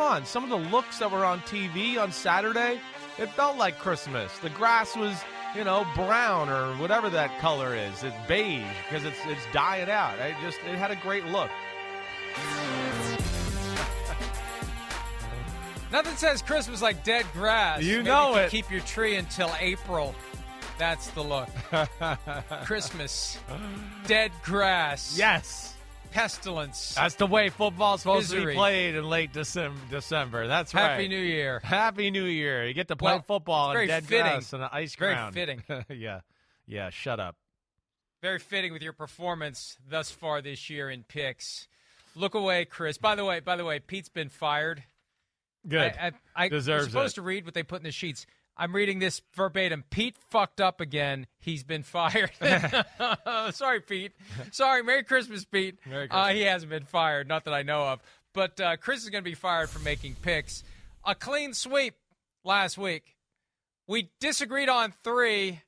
come on, some of the looks that were on TV on Saturday, it felt like Christmas. The grass was, you know, brown or whatever that color is. It's beige because it's it's dying out. I just it had a great look. Nothing says Christmas like dead grass. You Maybe know you it. Keep your tree until April. That's the look. Christmas, dead grass. Yes. Pestilence. That's the way football's supposed to be played in late December. December. That's right. Happy New Year. Happy New Year. You get to play Well, football very dead fitting. grass and an ice Very ground. fitting. yeah. Yeah, shut up. Very fitting with your performance thus far this year in picks. Look away, Chris. By the way, by the way, Pete's been fired. Good. I, I, I Deserves was supposed it. to read what they put in the sheets. I'm reading this verbatim. Pete fucked up again. He's been fired. Sorry, Pete. Sorry. Merry Christmas, Pete. Merry Uh, he hasn't been fired, not that I know of. But uh, Chris is going to be fired for making picks. A clean sweep last week. We disagreed on three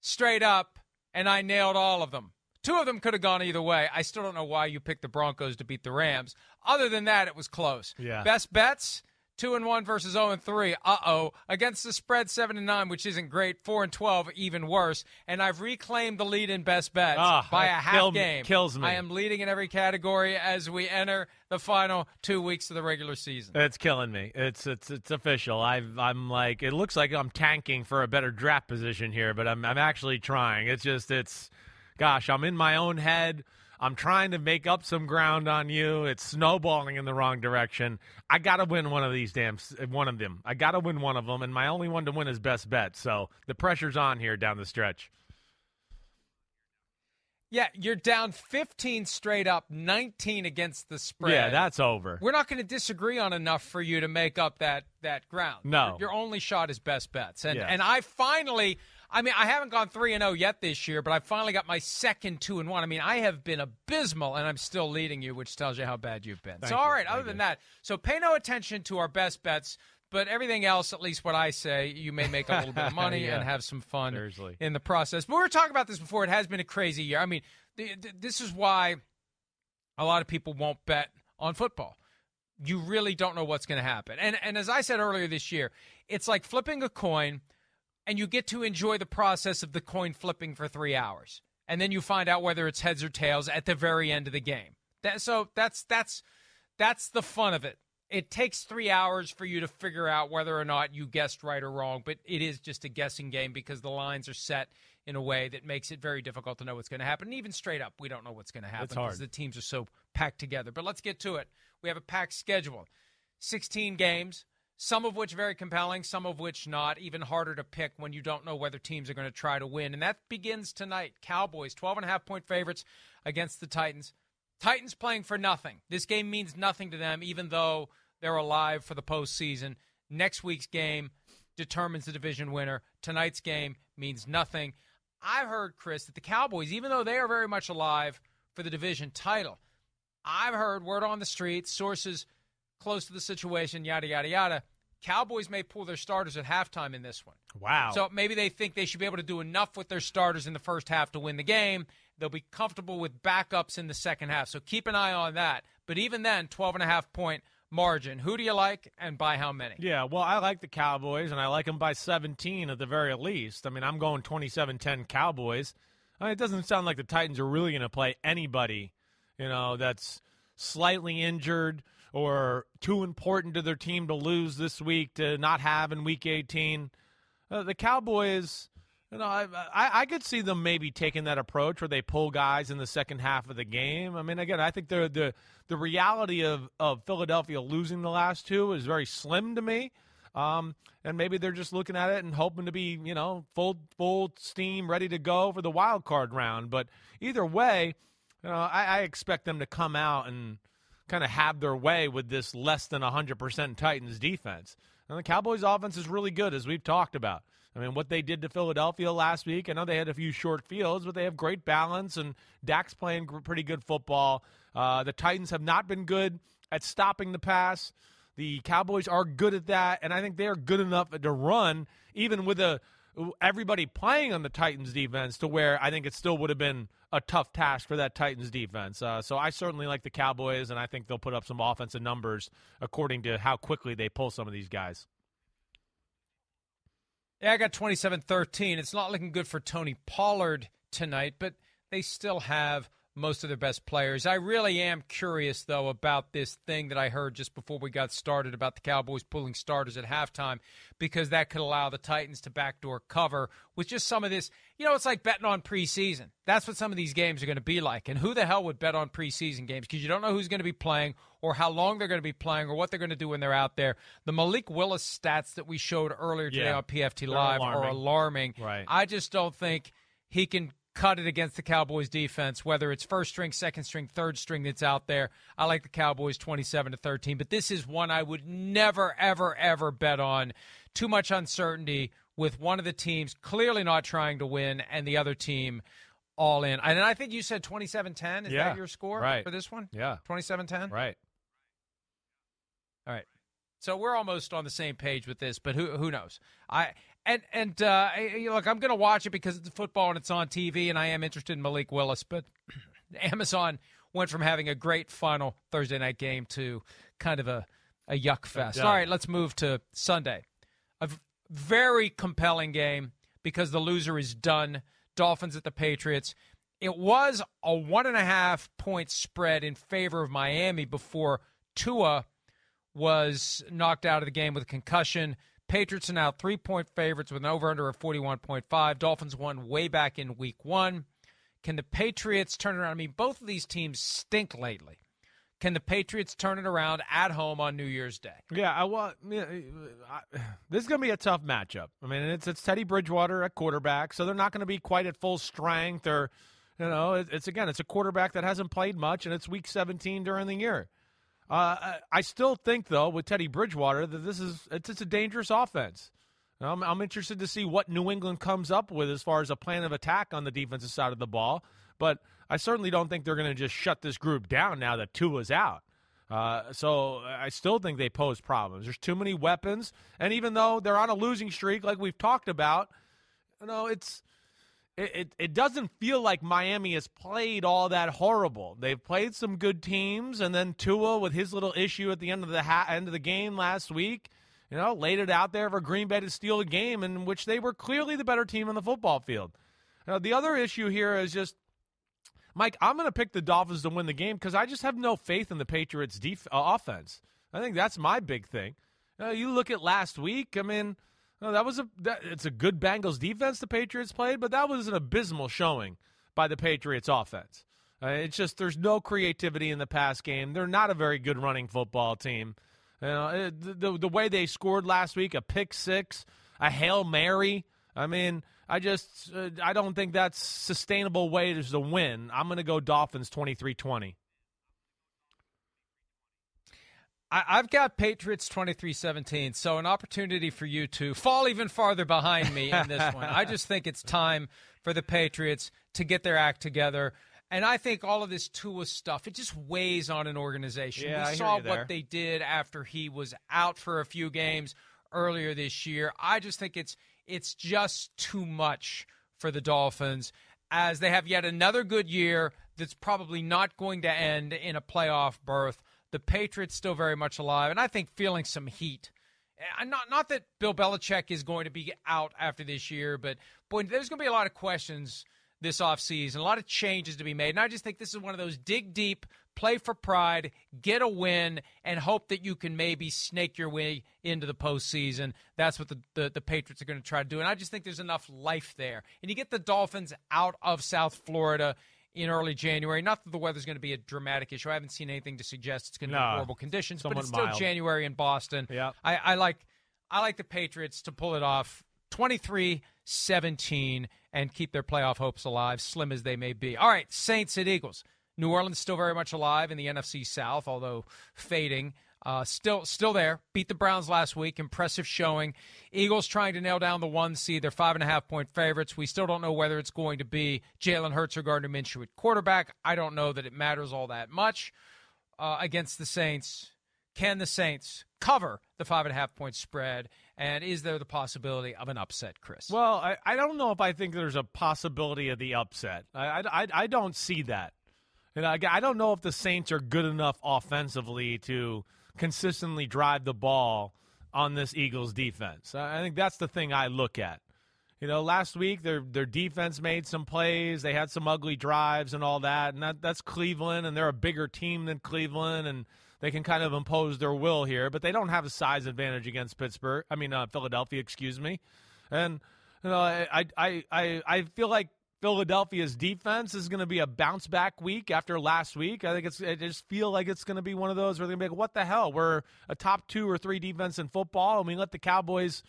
straight up, and I nailed all of them. Two of them could have gone either way. I still don't know why you picked the Broncos to beat the Rams. Other than that, it was close. Yeah. Best bets: two and one versus zero and three. Uh oh. Against the spread, seven and nine, which isn't great. Four and twelve, even worse. And I've reclaimed the lead in best bets Ah, by a half kill- game. kills me. I am leading in every category as we enter the final two weeks of the regular season. It's killing me. It's it's it's official. I I'm like it looks like I'm tanking for a better draft position here, but I'm I'm actually trying. It's just it's gosh, I'm in my own head. I'm trying to make up some ground on you. It's snowballing in the wrong direction. I got to win one of these damn one of them. I got to win one of them and my only one to win is best bet. So, the pressure's on here down the stretch. Yeah, you're down 15 straight up, 19 against the spread. Yeah, that's over. We're not going to disagree on enough for you to make up that that ground. No. your, your only shot is best bets, and Yes. and I finally, I mean, I haven't gone three and zero yet this year, but I finally got my second two and one. I mean, I have been abysmal, and I'm still leading you, which tells you how bad you've been. Thank so, all right. Other than that, so pay no attention to our best bets. But everything else, at least what I say, you may make a little bit of money Yeah. and have some fun Seriously. in the process. But we were talking about this before. It has been a crazy year. I mean, th- th- this is why a lot of people won't bet on football. You really don't know what's going to happen. And and as I said earlier this year, it's like flipping a coin and you get to enjoy the process of the coin flipping for 3 hours. And then you find out whether it's heads or tails at the very end of the game. That so that's that's that's the fun of it. It takes 3 hours for you to figure out whether or not you guessed right or wrong, but it is just a guessing game because the lines are set in a way that makes it very difficult to know what's going to happen. And even straight up, we don't know what's going to happen because the teams are so packed together. But let's get to it. We have a packed schedule 16 games, some of which very compelling, some of which not. Even harder to pick when you don't know whether teams are going to try to win. And that begins tonight. Cowboys, 12 and a half point favorites against the Titans. Titans playing for nothing. This game means nothing to them, even though they're alive for the postseason. Next week's game determines the division winner. Tonight's game means nothing. I've heard, Chris, that the Cowboys, even though they are very much alive for the division title, I've heard word on the street, sources close to the situation, yada, yada, yada. Cowboys may pull their starters at halftime in this one. Wow. So maybe they think they should be able to do enough with their starters in the first half to win the game. They'll be comfortable with backups in the second half. So keep an eye on that. But even then, 12 and a half point margin. Who do you like and by how many? Yeah, well, I like the Cowboys, and I like them by 17 at the very least. I mean, I'm going 27 10 Cowboys. I mean, it doesn't sound like the Titans are really going to play anybody, you know, that's slightly injured or too important to their team to lose this week to not have in week 18. Uh, the Cowboys, you know, I, I I could see them maybe taking that approach where they pull guys in the second half of the game. I mean, again, I think the the the reality of of Philadelphia losing the last two is very slim to me. Um, and maybe they're just looking at it and hoping to be, you know, full full steam, ready to go for the wild card round. But either way, you know, I, I expect them to come out and kind of have their way with this less than 100% Titans defense. And the Cowboys' offense is really good, as we've talked about. I mean, what they did to Philadelphia last week, I know they had a few short fields, but they have great balance, and Dak's playing pretty good football. Uh, the Titans have not been good at stopping the pass. The Cowboys are good at that, and I think they are good enough to run, even with a everybody playing on the Titans defense to where I think it still would have been a tough task for that Titans defense. Uh, so I certainly like the Cowboys, and I think they'll put up some offensive numbers according to how quickly they pull some of these guys. Yeah, I got 27 13. It's not looking good for Tony Pollard tonight, but they still have most of their best players. I really am curious, though, about this thing that I heard just before we got started about the Cowboys pulling starters at halftime because that could allow the Titans to backdoor cover with just some of this. You know, it's like betting on preseason. That's what some of these games are going to be like. And who the hell would bet on preseason games? Because you don't know who's going to be playing or how long they're going to be playing or what they're going to do when they're out there. The Malik Willis stats that we showed earlier today yeah, on PFT Live alarming. are alarming. Right. I just don't think he can cut it against the Cowboys defense, whether it's first string, second string, third string that's out there. I like the Cowboys 27 to 13, but this is one I would never, ever, ever bet on. Too much uncertainty with one of the teams clearly not trying to win and the other team all in. And I think you said 27 10. Is Yeah, that your score right. for this one? Yeah. 27 10? Right. All right. So we're almost on the same page with this, but who who knows? I and and uh, look, I'm going to watch it because it's football and it's on TV, and I am interested in Malik Willis. But Amazon went from having a great final Thursday night game to kind of a a yuck fest. All right, let's move to Sunday. A very compelling game because the loser is done. Dolphins at the Patriots. It was a one and a half point spread in favor of Miami before Tua was knocked out of the game with a concussion. Patriots are now three point favorites with an over under of 41.5. Dolphins won way back in week one. Can the Patriots turn it around? I mean, both of these teams stink lately. Can the Patriots turn it around at home on New Year's Day? Yeah, I want. I, this is going to be a tough matchup. I mean, it's it's Teddy Bridgewater at quarterback, so they're not going to be quite at full strength. Or, you know, it's again, it's a quarterback that hasn't played much, and it's Week 17 during the year. Uh, I, still think though with Teddy Bridgewater that this is it's, it's a dangerous offense. I'm, I'm interested to see what New England comes up with as far as a plan of attack on the defensive side of the ball. But I certainly don't think they're going to just shut this group down now that Tua's out. Uh, so I still think they pose problems. There's too many weapons, and even though they're on a losing streak, like we've talked about, you know, it's it, it, it doesn't feel like Miami has played all that horrible. They've played some good teams, and then Tua with his little issue at the end of the ha- end of the game last week, you know, laid it out there for Green Bay to steal a game in which they were clearly the better team on the football field. Now, the other issue here is just, Mike, I'm going to pick the Dolphins to win the game because I just have no faith in the Patriots' def- uh, offense. I think that's my big thing. Uh, you look at last week. I mean, no, that was a that, it's a good Bengals defense the Patriots played, but that was an abysmal showing by the Patriots offense. Uh, it's just there's no creativity in the pass game. They're not a very good running football team. You know, it, the, the the way they scored last week, a pick six, a hail mary. I mean, I just uh, I don't think that's sustainable way to win. I'm going to go Dolphins 23-20. I, I've got Patriots 23 17, so an opportunity for you to fall even farther behind me in this one. I just think it's time for the Patriots to get their act together. And I think all of this Tua stuff, it just weighs on an organization. Yeah, I we hear saw what they did after he was out for a few games earlier this year. I just think it's it's just too much for the Dolphins as they have yet another good year that's probably not going to end in a playoff berth. The Patriots still very much alive, and I think feeling some heat. Uh, Not not that Bill Belichick is going to be out after this year, but boy, there's going to be a lot of questions this offseason, a lot of changes to be made. And I just think this is one of those dig deep, play for pride, get a win, and hope that you can maybe snake your way into the postseason. That's what the, the, the Patriots are going to try to do. And I just think there's enough life there. And you get the Dolphins out of South Florida in early January. Not that the weather's going to be a dramatic issue. I haven't seen anything to suggest it's going to be horrible conditions, but it's still mild. January in Boston. Yep. I, I like I like the Patriots to pull it off 23 17 and keep their playoff hopes alive, slim as they may be. All right, Saints at Eagles. New Orleans still very much alive in the NFC South, although fading. Uh, still, still there. Beat the Browns last week. Impressive showing. Eagles trying to nail down the one seed. They're five and a half point favorites. We still don't know whether it's going to be Jalen Hurts or Gardner Minshew at quarterback. I don't know that it matters all that much uh, against the Saints. Can the Saints cover the five and a half point spread? And is there the possibility of an upset, Chris? Well, I, I don't know if I think there's a possibility of the upset. I, I, I don't see that. And I, I don't know if the Saints are good enough offensively to consistently drive the ball on this Eagles defense. I think that's the thing I look at. You know, last week their their defense made some plays. They had some ugly drives and all that, and that that's Cleveland, and they're a bigger team than Cleveland, and they can kind of impose their will here. But they don't have a size advantage against Pittsburgh. I mean, uh, Philadelphia, excuse me. And you know, I I I I feel like Philadelphia's defense is going to be a bounce back week after last week. I think it's I just feel like it's going to be one of those where they're going to be like, what the hell? We're a top two or three defense in football, and we let the Cowboys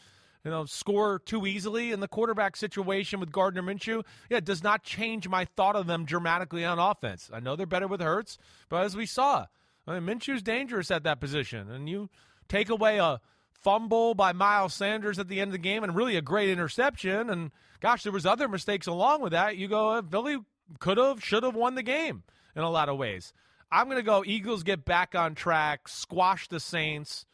you know, score too easily in the quarterback situation with Gardner Minshew, yeah, it does not change my thought of them dramatically on offense. I know they're better with Hurts, but as we saw, I mean, Minshew's dangerous at that position, and you take away a fumble by Miles Sanders at the end of the game and really a great interception, and gosh, there was other mistakes along with that. You go, Philly could have, should have won the game in a lot of ways. I'm going to go Eagles get back on track, squash the Saints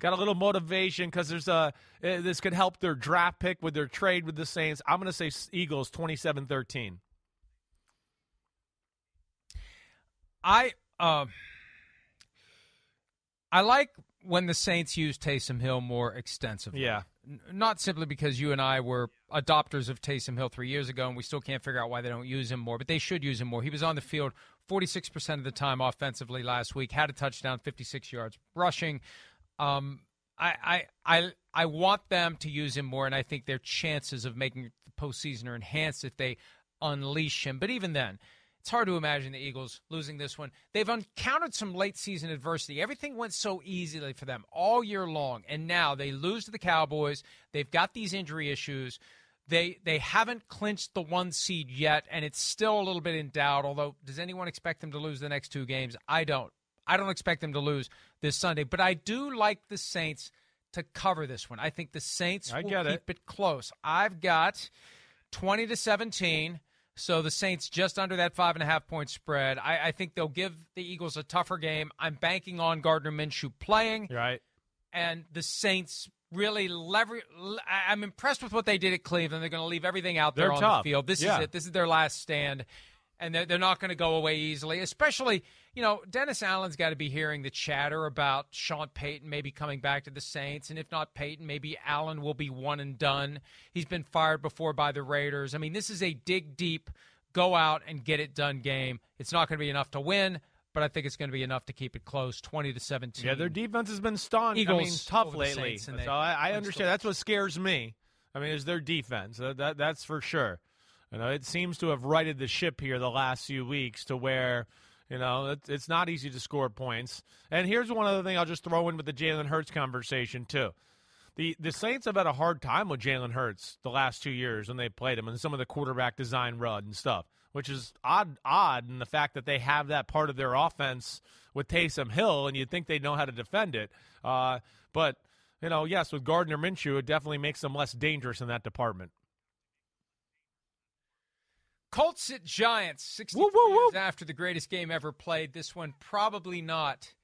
got a little motivation because there's a eh, this could help their draft pick with their trade with the Saints. I'm going to say Eagles 27-13. I um I like when the Saints use Taysom Hill more extensively. Yeah. Not simply because you and I were adopters of Taysom Hill three years ago, and we still can't figure out why they don't use him more, but they should use him more. He was on the field 46% of the time offensively last week, had a touchdown, 56 yards rushing. Um, I, I, I, I want them to use him more, and I think their chances of making the postseason are enhanced if they unleash him. But even then, it's hard to imagine the Eagles losing this one. They've encountered some late season adversity. Everything went so easily for them all year long, and now they lose to the Cowboys. They've got these injury issues. They they haven't clinched the one seed yet, and it's still a little bit in doubt. Although, does anyone expect them to lose the next two games? I don't. I don't expect them to lose this Sunday, but I do like the Saints to cover this one. I think the Saints I will keep it. close. I've got 20 to 17. So the Saints just under that five and a half point spread. I, I think they'll give the Eagles a tougher game. I'm banking on Gardner Minshew playing. Right. And the Saints really lever. I'm impressed with what they did at Cleveland. They're going to leave everything out there They're on tough. the field. This Yeah. is it. This is their last stand and they're, they're not going to go away easily. Especially, you know, Dennis Allen's got to be hearing the chatter about Sean Payton maybe coming back to the Saints, and if not Payton, maybe Allen will be one and done. He's been fired before by the Raiders. I mean, this is a dig deep, go out and get it done game. It's not going to be enough to win. But I think it's going to be enough to keep it close, twenty to seventeen. Yeah, their defense has been staunch. Eagles I mean, tough lately. Saints, so I, I understand. That's what scares me. I mean, is their defense. That, that that's for sure. You know, it seems to have righted the ship here the last few weeks to where, you know, it, it's not easy to score points. And here's one other thing I'll just throw in with the Jalen Hurts conversation too. The the Saints have had a hard time with Jalen Hurts the last two years when they played him and some of the quarterback design run and stuff, which is odd odd in the fact that they have that part of their offense with Taysom Hill, and you'd think they'd know how to defend it. Uh, but you know, yes, with Gardner Minshew, it definitely makes them less dangerous in that department. Colts at Giants, 60 Woo, woo, woo. after the greatest game ever played. This one probably not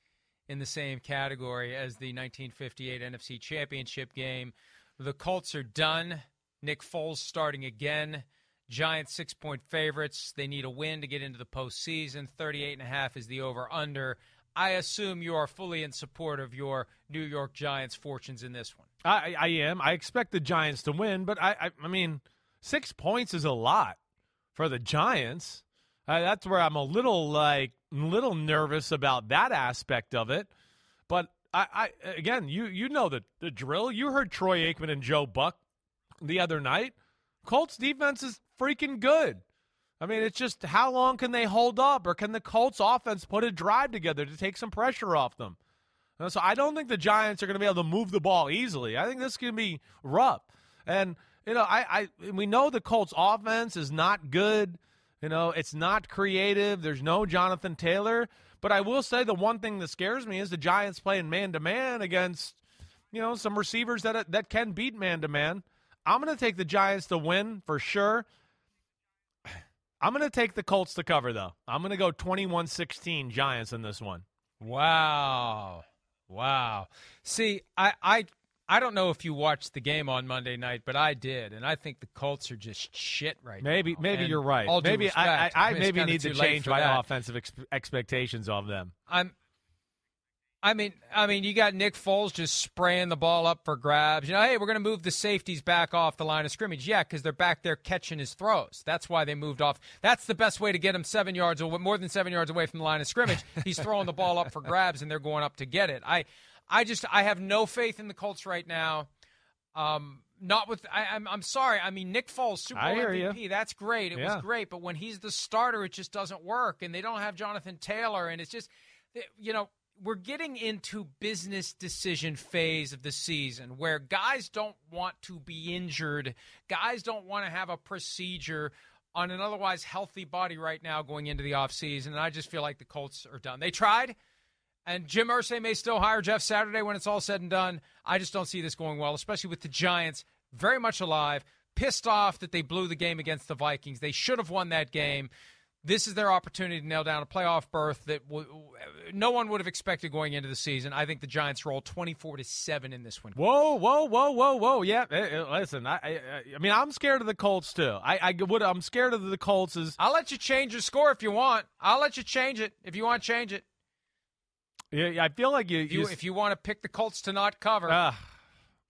in the same category as the 1958 NFC Championship game. The Colts are done. Nick Foles starting again. Giants six point favorites. They need a win to get into the postseason. 38 and a half is the over under. I assume you are fully in support of your New York Giants fortunes in this one. I, I am. I expect the Giants to win, but I, I, I mean, six points is a lot for the Giants. Uh, that's where I'm a little like little nervous about that aspect of it. But I, I again, you you know the the drill. You heard Troy Aikman and Joe Buck the other night. Colts defense is freaking good. I mean, it's just how long can they hold up, or can the Colts offense put a drive together to take some pressure off them? Uh, So I don't think the Giants are going to be able to move the ball easily. I think this can be rough. And you know, I, I we know the Colts offense is not good. You know, it's not creative. There's no Jonathan Taylor. But I will say the one thing that scares me is the Giants playing man to man against, you know, some receivers that that can beat man to man. I'm going to take the Giants to win for sure. I'm going to take the Colts to cover though. I'm going to go 21-16 Giants in this one. Wow. Wow. See, I, I I don't know if you watched the game on Monday night, but I did, and I think the Colts are just shit right maybe, now. Maybe And you're right. maybe I, respect, I, I mean, it's maybe need to change my that. offensive ex- expectations of them. I'm. I mean, I mean, you got Nick Foles just spraying the ball up for grabs. You know, hey, we're going to move the safeties back off the line of scrimmage. Yeah, because they're back there catching his throws. That's why they moved off. That's the best way to get him seven yards or more than seven yards away from the line of scrimmage. He's throwing the ball up for grabs, and they're going up to get it. I, I just, I have no faith in the Colts right now. Um, not with. I, I'm. I'm sorry. I mean, Nick Foles, Super Bowl MVP. That's great. It Yeah. was great. But when he's the starter, it just doesn't work. And they don't have Jonathan Taylor, and it's just, you know, we're getting into business decision phase of the season where guys don't want to be injured. Guys don't want to have a procedure on an otherwise healthy body right now going into the offseason. And I just feel like the Colts are done. They tried. And Jim Irsay may still hire Jeff Saturday when it's all said and done. I just don't see this going well, especially with the Giants very much alive, pissed off that they blew the game against the Vikings. They should have won that game. This is their opportunity to nail down a playoff berth that w- no one would have expected going into the season. I think the Giants roll 24 to 7 in this one. Whoa, whoa, whoa, whoa, whoa! Yeah, eh, eh, listen, I, I, I mean, I'm scared of the Colts too. I, I would, I'm scared of the Colts. Is I'll let you change your score if you want. I'll let you change it if you want to change it. Yeah, I feel like you, If you, if you want to pick the Colts to not cover. Uh,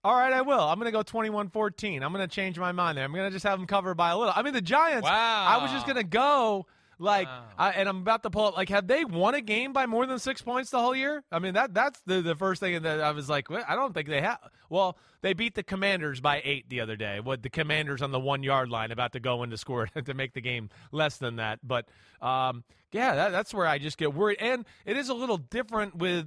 all right, I will. I'm going to go 21-14. I'm going to change my mind there. I'm going to just have them covered by a little. I mean, the Giants. Wow. I was just going to go like, Wow. I, and I'm about to pull up. Like, have they won a game by more than six points the whole year? I mean, that that's the the first thing that I was like, well, I don't think they have. Well, they beat the Commanders by eight the other day. With the Commanders on the one yard line, about to go in to score to make the game less than that. But um, yeah, that, that's where I just get worried. And it is a little different with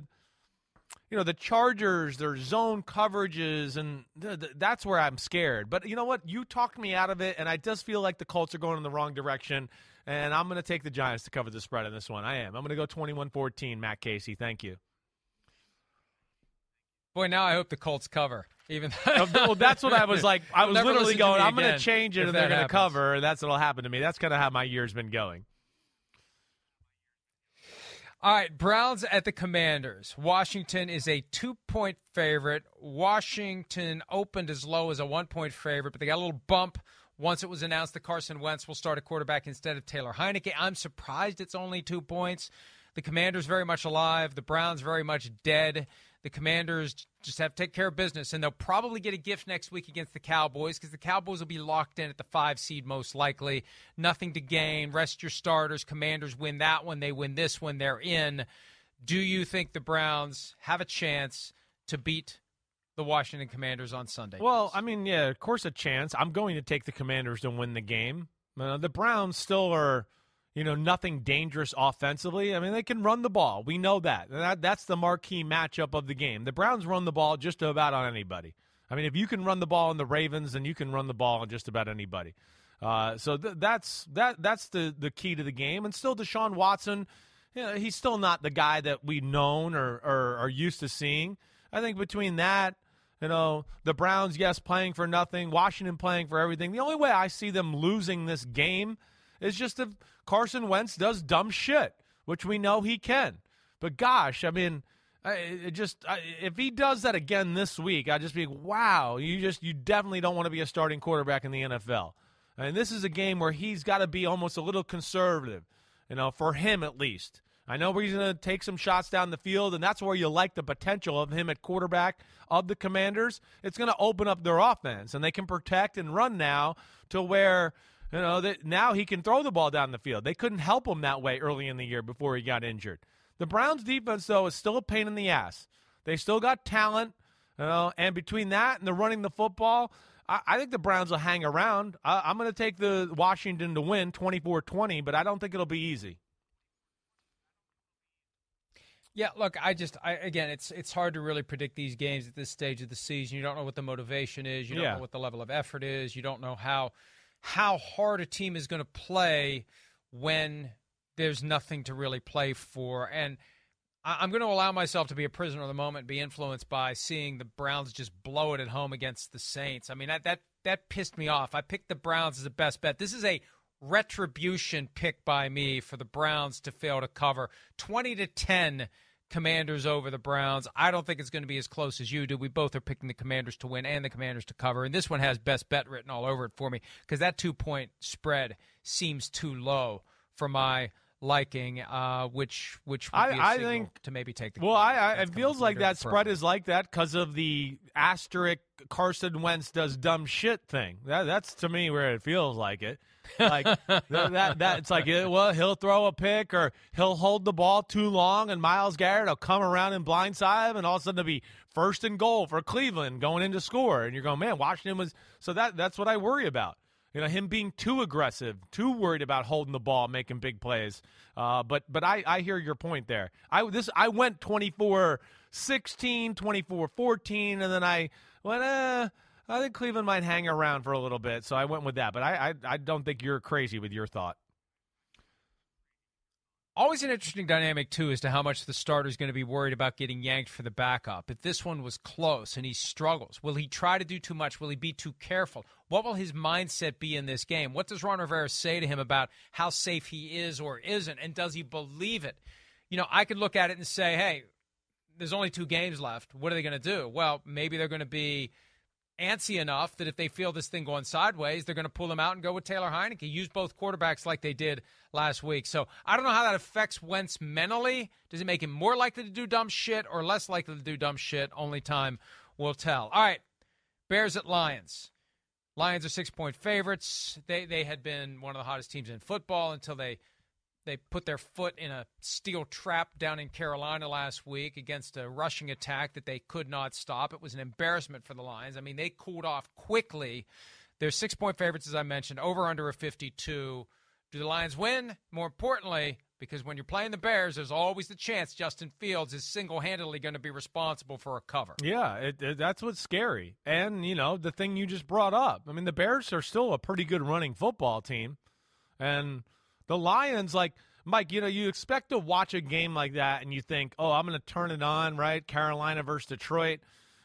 you know the Chargers, their zone coverages, and th- th- that's where I'm scared. But you know what? You talked me out of it, and I just feel like the Colts are going in the wrong direction. And I'm going to take the Giants to cover the spread on this one. I am. I'm going to go 21-14. Matt Casey, thank you. Boy, now I hope the Colts cover. Even well, that's what I was like. I was literally listen to me going. I'm going to change it, and they're going to cover. And that's what'll happen to me. That's kind of how my year's been going. All right, Browns at the Commanders. Washington is a two point favorite. Washington opened as low as a one point favorite, but they got a little bump once it was announced that Carson Wentz will start a quarterback instead of Taylor Heinicke. I'm surprised it's only two points. The Commanders very much alive. The Browns very much dead. The Commanders just have to take care of business, and they'll probably get a gift next week against the Cowboys because the Cowboys will be locked in at the five seed most likely. Nothing to gain. Rest your starters. Commanders win that one. They win this one. They're in. Do you think the Browns have a chance to beat the Washington Commanders on Sunday? Well, I mean, yeah, of course, a chance. I'm going to take the Commanders to win the game. Uh, the Browns still are, you know, nothing dangerous offensively. I mean, they can run the ball. We know that. That that's the marquee matchup of the game. The Browns run the ball just about on anybody. I mean, if you can run the ball on the Ravens, then you can run the ball on just about anybody. Uh, so th- that's that that's the the key to the game. And still, Deshaun Watson, you know, he's still not the guy that we've known or, or are used to seeing. I think between that you know, the Browns, yes, playing for nothing, Washington playing for everything. The only way I see them losing this game is just if Carson Wentz does dumb shit, which we know he can. But gosh, I mean, it just if he does that again this week, I'd just be wow. You just you definitely don't want to be a starting quarterback in the NFL. And this is a game where he's got to be almost a little conservative, you know, for him at least. I know he's going to take some shots down the field, and that's where you like the potential of him at quarterback of the Commanders. It's going to open up their offense, and they can protect and run now to where you know that now he can throw the ball down the field. They couldn't help him that way early in the year before he got injured. The Browns' defense, though, is still a pain in the ass. They still got talent, you know, and between that and the running the football, I, think the Browns will hang around. I, I'm going to take the Washington to win 24-20, but I don't think it'll be easy. Yeah, look, I just, I again, it's it's hard to really predict these games at this stage of the season. You don't know what the motivation is. You don't Yeah. know what the level of effort is. You don't know how how hard a team is going to play when there's nothing to really play for. And I, I'm going to allow myself to be a prisoner of the moment, be influenced by seeing the Browns just blow it at home against the Saints. I mean, that that that pissed me off. I picked the Browns as the best bet. This is a retribution pick by me for the Browns to fail to cover. 20 to 10 Commanders over the Browns. I don't think it's going to be as close as you do. We both are picking the Commanders to win and the Commanders to cover. And this one has best bet written all over it for me because that two point spread seems too low for my liking, uh, which which would be a I, I think to maybe take the. Well, I, I it feels like that spread is like that because of the asterisk Carson Wentz does dumb shit thing. That, that's to me where it feels like it. Like that, that, that it's like well he'll throw a pick or he'll hold the ball too long and Myles Garrett will come around and blindside him and all of a sudden it'll be first and goal for Cleveland going into score and you're going man Washington was so that that's what I worry about. You know him being too aggressive, too worried about holding the ball, making big plays. Uh, but but I, I hear your point there. I this I went 24 16, 24 14, and then I went, uh, I think Cleveland might hang around for a little bit, so I went with that. But I, I, I don't think you're crazy with your thought. Always an interesting dynamic too as to how much the starter is going to be worried about getting yanked for the backup. If this one was close and he struggles, will he try to do too much? Will he be too careful? What will his mindset be in this game? What does Ron Rivera say to him about how safe he is or isn't, and does he believe it? You know, I could look at it and say, "Hey, there's only two games left. What are they going to do?" Well, maybe they're going to be antsy enough that if they feel this thing going sideways, they're going to pull him out and go with Taylor Heinicke. Use both quarterbacks like they did last week. So I don't know how that affects Wentz mentally. Does it make him more likely to do dumb shit or less likely to do dumb shit? Only time will tell. All right, Bears at Lions. Lions are six point favorites. They they had been one of the hottest teams in football until they they put their foot in a steel trap down in Carolina last week against a rushing attack that they could not stop. It was an embarrassment for the Lions. I mean, they cooled off quickly. They're six point favorites, as I mentioned, over under a 52. Do the Lions win? More importantly, because when you're playing the Bears, there's always the chance Justin Fields is single handedly going to be responsible for a cover. Yeah, it, it, that's what's scary. And, you know, the thing you just brought up. I mean, the Bears are still a pretty good running football team. And the Lions, like, Mike, you know, you expect to watch a game like that and you think, oh, I'm going to turn it on, right? Carolina versus Detroit.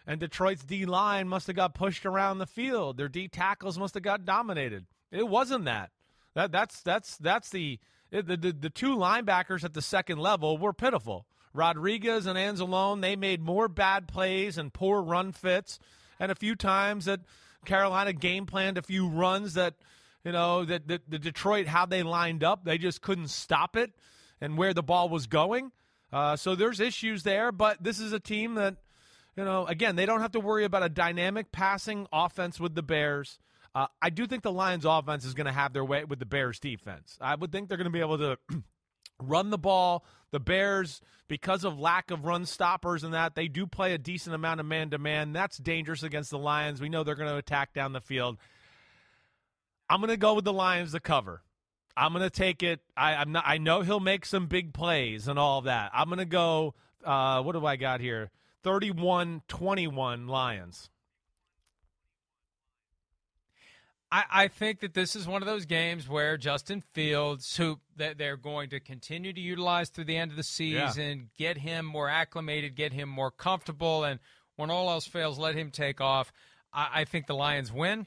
And Detroit's D line must have got pushed around the field. Their D tackles must have got dominated. It wasn't that. That that's that's that's the the, the the two linebackers at the second level were pitiful. Rodriguez and Anzalone, they made more bad plays and poor run fits, and a few times that Carolina game planned a few runs that you know that the, the Detroit how they lined up, they just couldn't stop it and where the ball was going. Uh, so there's issues there, but this is a team that you know again they don't have to worry about a dynamic passing offense with the Bears. Uh, I do think the Lions' offense is going to have their way with the Bears' defense. I would think they're going to be able to run the ball. The Bears, because of lack of run stoppers and that, they do play a decent amount of man to man. That's dangerous against the Lions. We know they're going to attack down the field. I'm going to go with the Lions to cover. I'm going to take it. I, I'm not. I know he'll make some big plays and all of that. I'm going to go. Uh, what do I got here? 31-21 Lions. I, I think that this is one of those games where Justin Fields, who that they're going to continue to utilize through the end of the season, get him more acclimated, get him more comfortable, and when all else fails, let him take off. I, I think the Lions win,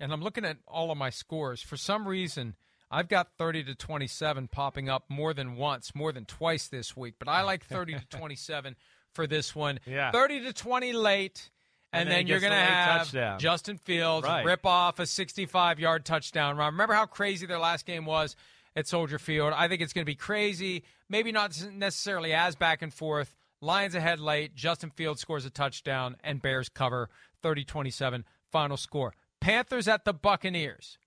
and I'm looking at all of my scores. For some reason, I've got 30 to 27 popping up more than once, more than twice this week, but I like 30 to 27 for this one. Yeah. 30 to 20 late. And, And then then, you're going to have touchdown. Justin Fields Right. rip off a 65 yard touchdown run. Remember how crazy their last game was at Soldier Field? I think it's going to be crazy. Maybe not necessarily as back and forth. Lions ahead late. Justin Fields scores a touchdown, and Bears cover 30 27 final score. Panthers at the Buccaneers.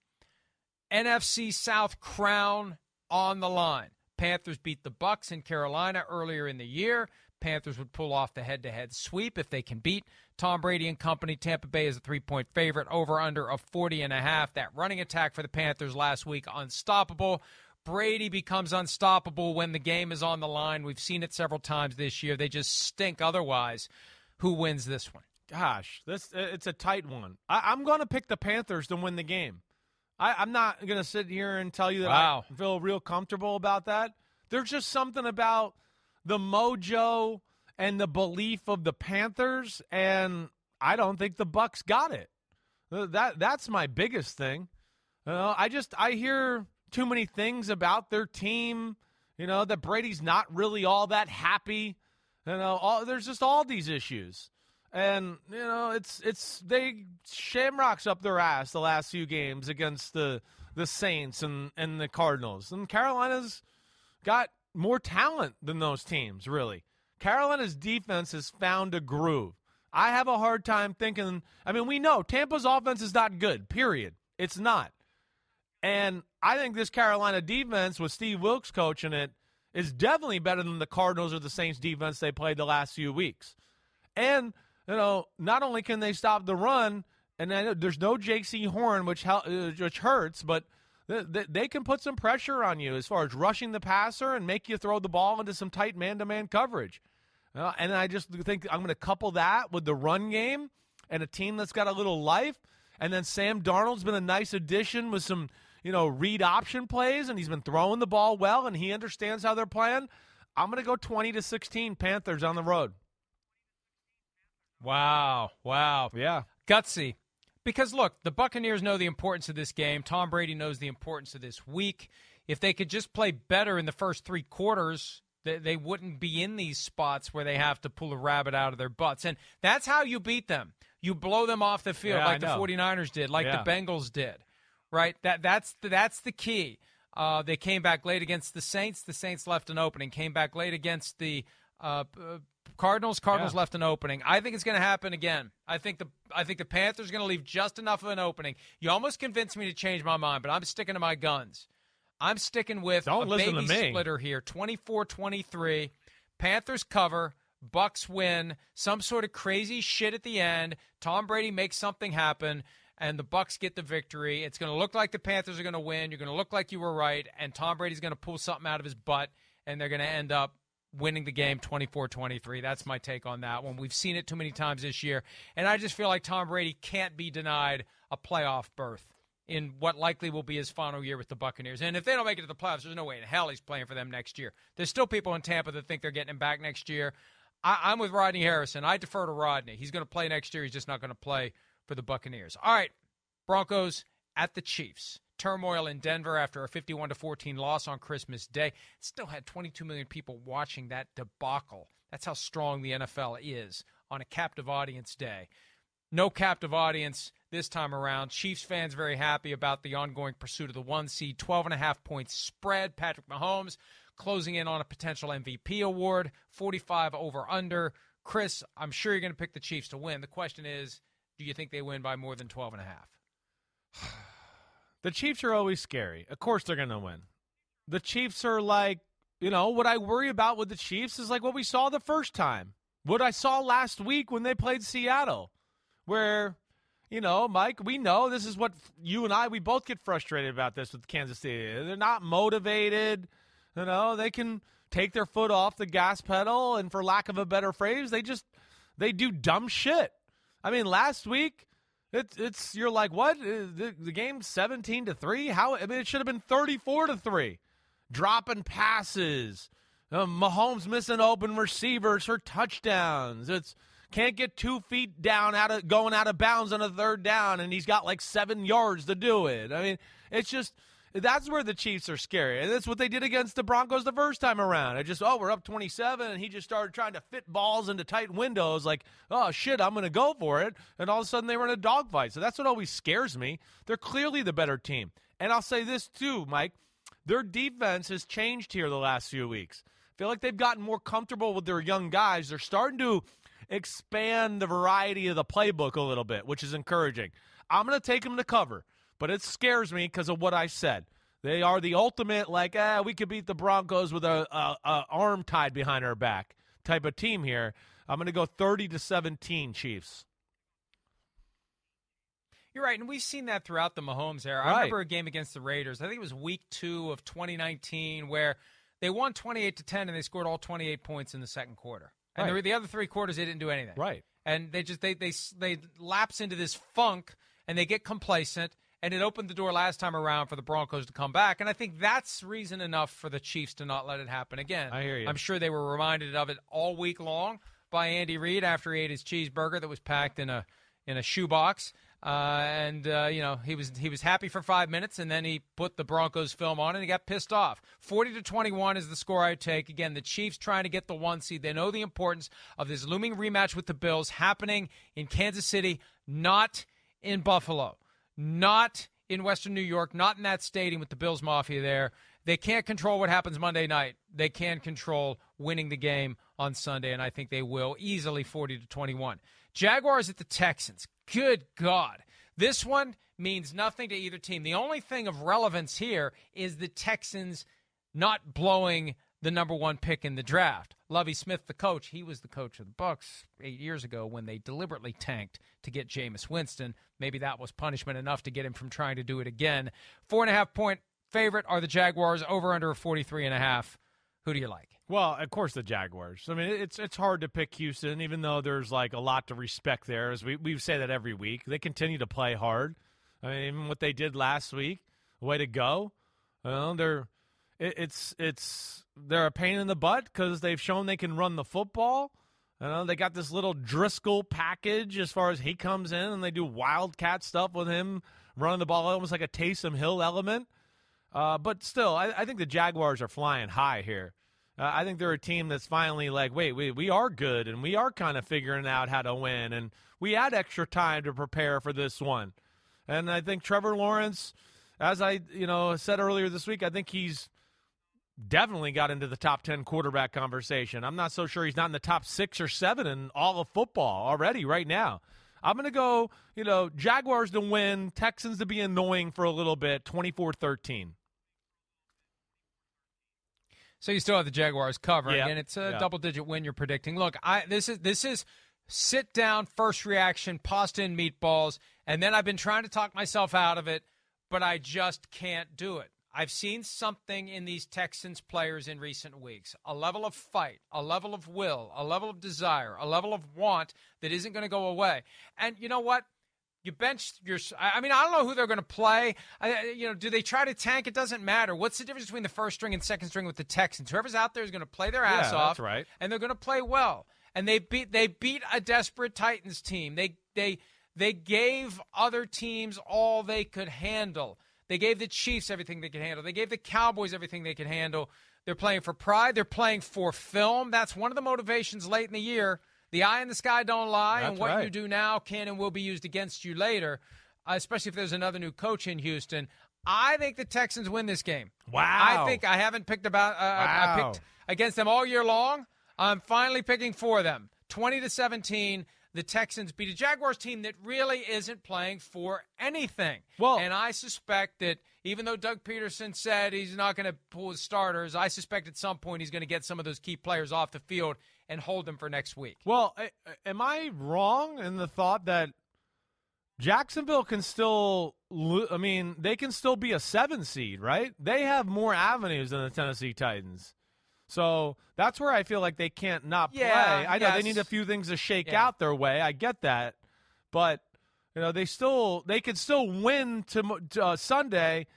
NFC South crown on the line. Panthers beat the Bucks in Carolina earlier in the year. Panthers would pull off the head-to-head sweep if they can beat Tom Brady and company. Tampa Bay is a three-point favorite over under a 40 and a half. That running attack for the Panthers last week unstoppable. Brady becomes unstoppable when the game is on the line. We've seen it several times this year. They just stink otherwise. Who wins this one? Gosh, this it's a tight one. I, I'm going to pick the Panthers to win the game. I, I'm not going to sit here and tell you that Wow. I feel real comfortable about that. There's just something about the mojo and the belief of the Panthers, and I don't think the Bucks got it. Uh, That that's my biggest thing. You know, I just I hear too many things about their team. You know that Brady's not really all that happy You know, all, there's just all these issues, and you know, it's it's they shamrocks up their ass the last few games against the the Saints and and the Cardinals, and Carolina's got more talent than those teams. Really, Carolina's defense has found a groove. I have a hard time thinking. I mean, we know Tampa's offense is not good. Period. It's not. And I think this Carolina defense with Steve Wilks coaching it is definitely better than the Cardinals or the Saints defense they played the last few weeks. And, you know, not only can they stop the run, and there's no Jaycee Horn, which, uh, which hurts, but they can put some pressure on you as far as rushing the passer and make you throw the ball into some tight man to man coverage. Uh, and I just think I'm going to couple that with the run game and a team that's got a little life. And then Sam Darnold's been a nice addition with some you know, read option plays, and he's been throwing the ball well, and he understands how they're playing. I'm going to go 20 to 16 Panthers on the road. Wow. Wow. Yeah. Gutsy. Because look, the Buccaneers know the importance of this game. Tom Brady knows the importance of this week. If they could just play better in the first three quarters, they, they wouldn't be in these spots where they have to pull a rabbit out of their butts. And that's how you beat them. You blow them off the field yeah, like the 49ers did, like yeah. the Bengals did right? That that's the, that's the key. Uh, they came back late against the Saints. The Saints left an opening. Came back late against the uh, uh Cardinals. Cardinals yeah. left an opening. I think it's going to happen again. I think the I think the Panthers are going to leave just enough of an opening. You almost convinced me to change my mind, but I'm sticking to my guns. I'm sticking with Don't a baby splitter here. 24-23. Panthers cover. Bucks win. Some sort of crazy shit at the end. Tom Brady makes something happen and the Bucks get the victory. It's going to look like the Panthers are going to win. You're going to look like you were right, and Tom Brady's going to pull something out of his butt, and they're going to end up winning the game 24-23. That's my take on that one. We've seen it too many times this year, and I just feel like Tom Brady can't be denied a playoff berth in what likely will be his final year with the Buccaneers. And if they don't make it to the playoffs, there's no way in hell he's playing for them next year. There's still people in Tampa that think they're getting him back next year. I, am with Rodney Harrison. I defer to Rodney. He's going to play next year. He's just not going to play for the Buccaneers. All right, Broncos at the Chiefs. Turmoil in Denver after a 51 to 14 loss on Christmas Day. Still had 22 million people watching that debacle. That's how strong the NFL is on a captive audience day. No captive audience this time around. Chiefs fans very happy about the ongoing pursuit of the one seed, 12 and a half points spread. Patrick Mahomes closing in on a potential MVP award, 45 over under. Chris, I'm sure you're going to pick the Chiefs to win. The question is, do you think they win by more than 12 and a half? The Chiefs are always scary. Of course they're going to win. The Chiefs are like, you know, what I worry about with the Chiefs is like what we saw the first time. What I saw last week when they played Seattle, where, you know, Mike, we know this is what you and I, we both get frustrated about this with Kansas City. They're not motivated. You know, they can take their foot off the gas pedal, and for lack of a better phrase, they just they do dumb shit. I mean, last week it's it's you're like what uh, the, the game seventeen to three? How I mean it should have been thirty four to three. Dropping passes, uh, Mahomes missing open receivers for touchdowns. It's can't get two feet down out of going out of bounds on a third down, and he's got like seven yards to do it. I mean, it's just that's where the Chiefs are scary. And that's what they did against the Broncos the first time around. I just, oh, we're up 27, and he just started trying to fit balls into tight windows, like, oh, shit, I'm going to go for it. And all of a sudden they were in a dogfight. So that's what always scares me. They're clearly the better team. And I'll say this, too, Mike. Their defense has changed here the last few weeks. I feel like they've gotten more comfortable with their young guys. They're starting to expand the variety of the playbook a little bit, which is encouraging. I'm going to take them to cover but it scares me because of what I said. They are the ultimate, like, ah, we could beat the Broncos with a, a, a arm tied behind our back type of team here. I'm going to go 30 to 17 Chiefs. You're right, and we've seen that throughout the Mahomes era. Right. I remember a game against the Raiders. I think it was Week Two of 2019 where they won 28 to 10, and they scored all 28 points in the second quarter. And right. the other three quarters, they didn't do anything. Right. And they just they they they lapse into this funk, and they get complacent, and it opened the door last time around for the Broncos to come back. And I think that's reason enough for the Chiefs to not let it happen again. I hear you. I'm sure they were reminded of it all week long by Andy Reid after he ate his cheeseburger that was packed in a in a shoebox. Uh, and uh, you know he was he was happy for five minutes, and then he put the Broncos film on, and he got pissed off. Forty to twenty-one is the score I take. Again, the Chiefs trying to get the one seed. They know the importance of this looming rematch with the Bills happening in Kansas City, not in Buffalo, not in Western New York, not in that stadium with the Bills Mafia there. They can't control what happens Monday night. They can control winning the game on Sunday, and I think they will easily 40 to 21. Jaguars at the Texans. Good God. This one means nothing to either team. The only thing of relevance here is the Texans not blowing the number one pick in the draft. Lovie Smith, the coach, he was the coach of the Bucks eight years ago when they deliberately tanked to get Jameis Winston. Maybe that was punishment enough to get him from trying to do it again. Four and a half point favorite are the Jaguars over under 43 and a half. Who do you like? Well, of course the Jaguars. I mean, it's it's hard to pick Houston, even though there's like a lot to respect there. As we we say that every week, they continue to play hard. I mean, even what they did last week, way to go. Know, they're it, it's it's they're a pain in the butt because they've shown they can run the football. You know, they got this little Driskel package as far as he comes in, and they do wildcat stuff with him running the ball, almost like a Taysom Hill element. Uh, but still, I, I think the Jaguars are flying high here. Uh, I think they're a team that's finally like, wait, we, we are good and we are kind of figuring out how to win. And we had extra time to prepare for this one. And I think Trevor Lawrence, as I you know said earlier this week, I think he's definitely got into the top 10 quarterback conversation. I'm not so sure he's not in the top six or seven in all of football already right now. I'm going to go, you know, Jaguars to win, Texans to be annoying for a little bit, 24 13. So you still have the Jaguars covering, Yeah. and it's a Yeah. double-digit win you're predicting. Look, I this is this is sit down first reaction, pasta and meatballs, and then I've been trying to talk myself out of it, but I just can't do it. I've seen something in these Texans players in recent weeks a level of fight, a level of will, a level of desire, a level of want that isn't going to go away. And you know what? You bench your. I mean, I don't know who they're going to play. I, you know, do they try to tank? It doesn't matter. What's the difference between the first string and second string with the Texans? Whoever's out there is going to play their ass Yeah, off, that's right. and they're going to play well. And they beat they beat a desperate Titans team. They they they gave other teams all they could handle. They gave the Chiefs everything they could handle. They gave the Cowboys everything they could handle. They're playing for pride. They're playing for film. That's one of the motivations late in the year. The eye in the sky don't lie, and what right. you do now can and will be used against you later, uh, especially if there's another new coach in Houston. I think the Texans win this game. Wow. I think I haven't picked about. Uh, I- I picked against them all year long. I'm finally picking for them. 20 to 17. The Texans beat a Jaguars team that really isn't playing for anything. Well- and I suspect that even though Doug Pederson said he's not going to pull his starters, I suspect at some point he's going to get some of those key players off the field and hold them for next week. Well, am I wrong in the thought that Jacksonville can still? I mean, they can still be a seven seed, right? They have more avenues than the Tennessee Titans. So that's where I feel like they can't not play. I know they need a few things to shake Yeah. out their way. I get that, but you know they still they could still win to, to uh, Sunday.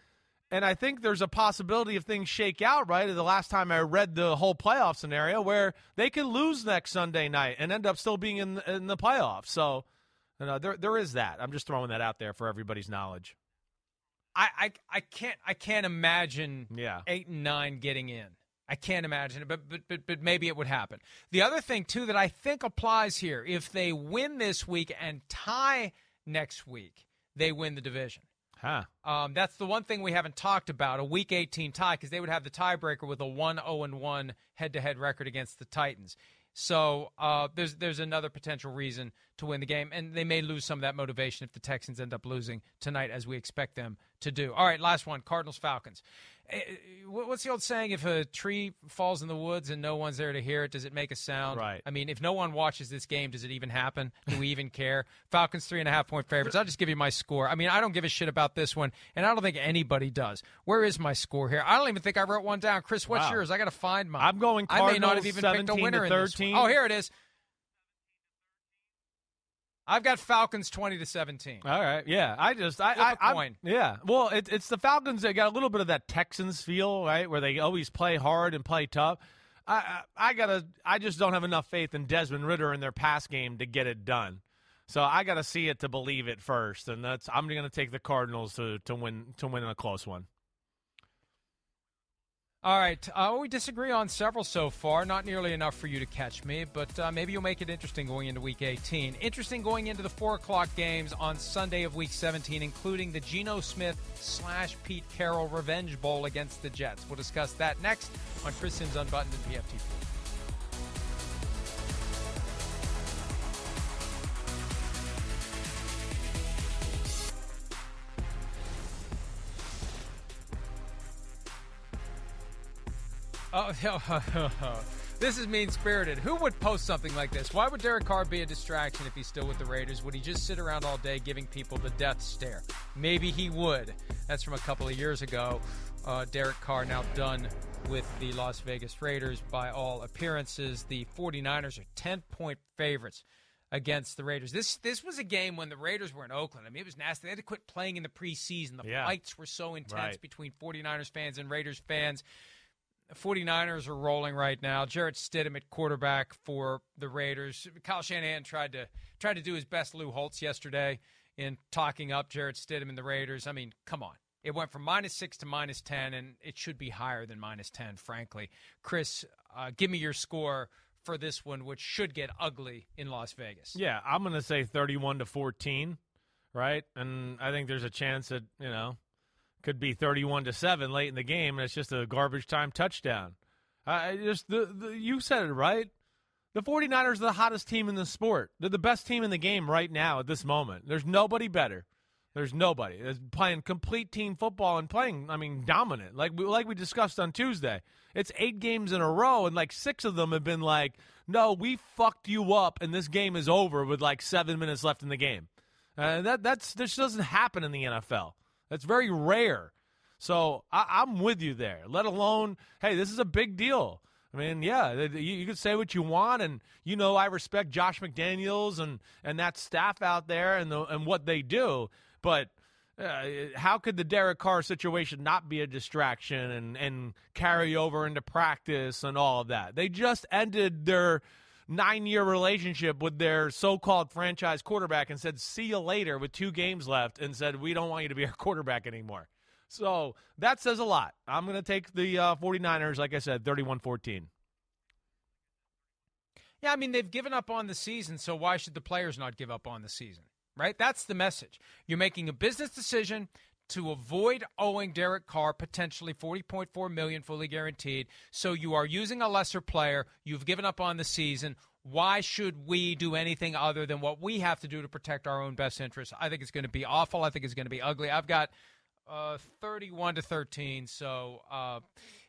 And I think there's a possibility if things shake out right. The last time I read the whole playoff scenario, where they could lose next Sunday night and end up still being in in the playoffs. So, you know, there there is that. I'm just throwing that out there for everybody's knowledge. I, I, I can't I can't imagine Yeah. eight and nine getting in. I can't imagine it, but, but but but maybe it would happen. The other thing too that I think applies here, if they win this week and tie next week, they win the division. Huh. Um, that's the one thing we haven't talked about a Week 18 tie because they would have the tiebreaker with a 1 0 1 head to head record against the Titans. So uh, there's there's another potential reason to win the game, and they may lose some of that motivation if the Texans end up losing tonight, as we expect them to do. All right, last one: Cardinals Falcons. Eh, eh, What's the old saying? If a tree falls in the woods and no one's there to hear it, does it make a sound? Right. I mean, if no one watches this game, does it even happen? Do we even care? Falcons three and a half point favorites. I'll just give you my score. I mean, I don't give a shit about this one, and I don't think anybody does. Where is my score here? I don't even think I wrote one down. Chris, what's Wow. yours? I got to find mine. I'm going I may not have even picked a 17 to winner in this 13. one. Oh, here it is. I've got Falcons twenty to seventeen. All right. Yeah. I just I I, a I'm- yeah. Well, it, it's the Falcons. They got a little bit of that Texans feel, right, where they always play hard and play tough. I I, I gotta. I just don't have enough faith in Desmond Ridder in their pass game to get it done. So I got to see it to believe it first, and that's I'm going to take the Cardinals to to win to win in a close one. All right. Uh, we disagree on several so far. Not nearly enough for you to catch me, but uh, maybe you'll make it interesting going into Week 18. Interesting going into the 4 o'clock games on Sunday of Week 17, including the Geno Smith slash Pete Carroll Revenge Bowl against the Jets. We'll discuss that next on Chris Simms Unbuttoned and PFTPM. Oh, this is mean spirited. Who would post something like this? Why would Derek Carr be a distraction if he's still with the Raiders? Would he just sit around all day giving people the death stare? Maybe he would. That's from a couple of years ago. Uh, Derek Carr now done with the Las Vegas Raiders by all appearances. The 49ers are 10 point favorites against the Raiders. This this was a game when the Raiders were in Oakland. I mean, it was nasty. They had to quit playing in the preseason. The yeah. fights were so intense right. between 49ers fans and Raiders fans. 49ers are rolling right now. Jarrett Stidham at quarterback for the Raiders. Kyle Shanahan tried to tried to do his best Lou Holtz yesterday in talking up Jarrett Stidham and the Raiders. I mean, come on. It went from minus six to minus 10, and it should be higher than minus 10, frankly. Chris, uh, give me your score for this one, which should get ugly in Las Vegas. Yeah, I'm going to say 31 to 14, right? And I think there's a chance that, you know, could be 31 to 7 late in the game and it's just a garbage time touchdown. I just the, the you said it right. The 49ers are the hottest team in the sport. They're the best team in the game right now at this moment. There's nobody better. There's nobody. It's playing complete team football and playing, I mean, dominant. Like we, like we discussed on Tuesday. It's eight games in a row, and like six of them have been like, no, we fucked you up, and this game is over with like seven minutes left in the game. Uh, that that's this doesn't happen in the NFL. That's very rare. So I, am with you there. Let alone, hey, this is a big deal. I mean, yeah, you, you could say what you want, and you know I respect Josh McDaniels and and that staff out there and the and what they do, but. Uh, how could the Derek Carr situation not be a distraction and, and carry over into practice and all of that? They just ended their nine year relationship with their so called franchise quarterback and said, see you later with two games left and said, we don't want you to be our quarterback anymore. So that says a lot. I'm going to take the uh, 49ers, like I said, 31 14. Yeah, I mean, they've given up on the season, so why should the players not give up on the season? Right? That's the message. You're making a business decision to avoid owing Derek Carr potentially 40.4 million fully guaranteed. So you are using a lesser player. You've given up on the season. Why should we do anything other than what we have to do to protect our own best interests? I think it's going to be awful. I think it's going to be ugly. I've got uh, 31 to 13. So, uh,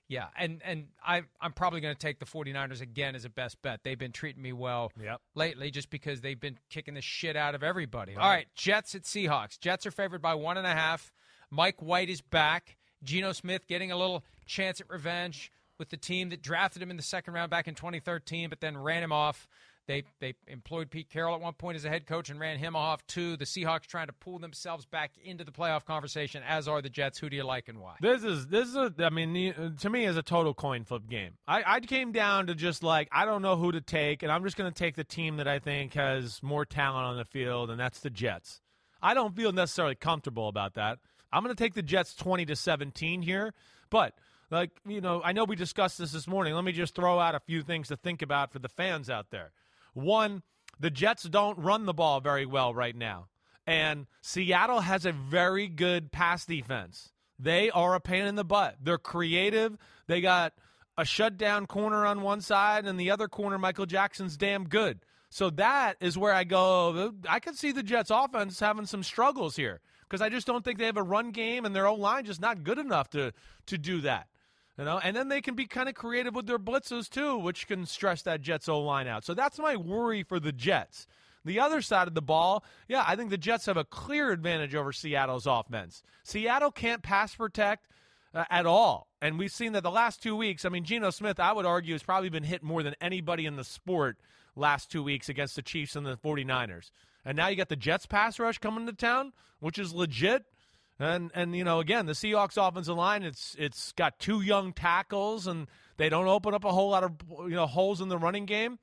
yeah, and and I I'm probably going to take the 49ers again as a best bet. They've been treating me well yep. lately just because they've been kicking the shit out of everybody. Right. All right, Jets at Seahawks. Jets are favored by one and a half. Mike White is back. Geno Smith getting a little chance at revenge with the team that drafted him in the second round back in 2013, but then ran him off. They they employed Pete Carroll at one point as a head coach and ran him off too. The Seahawks trying to pull themselves back into the playoff conversation, as are the Jets. Who do you like and why? This is this is a, I mean to me is a total coin flip game. I, I came down to just like I don't know who to take, and I'm just going to take the team that I think has more talent on the field, and that's the Jets. I don't feel necessarily comfortable about that. I'm going to take the Jets 20 to 17 here, but like you know, I know we discussed this this morning. Let me just throw out a few things to think about for the fans out there. One, the Jets don't run the ball very well right now, and Seattle has a very good pass defense. They are a pain in the butt. They're creative. They got a shutdown corner on one side, and the other corner, Michael Jackson's damn good. So that is where I go. I can see the Jets offense having some struggles here because I just don't think they have a run game and their own line just not good enough to to do that. You know, and then they can be kind of creative with their blitzes too, which can stress that Jets O line out. So that's my worry for the Jets. The other side of the ball, yeah, I think the Jets have a clear advantage over Seattle's offense. Seattle can't pass protect uh, at all. And we've seen that the last two weeks. I mean, Geno Smith, I would argue, has probably been hit more than anybody in the sport last two weeks against the Chiefs and the 49ers. And now you got the Jets pass rush coming to town, which is legit. And and you know, again, the Seahawks offensive line, it's it's got two young tackles and they don't open up a whole lot of you know holes in the running game.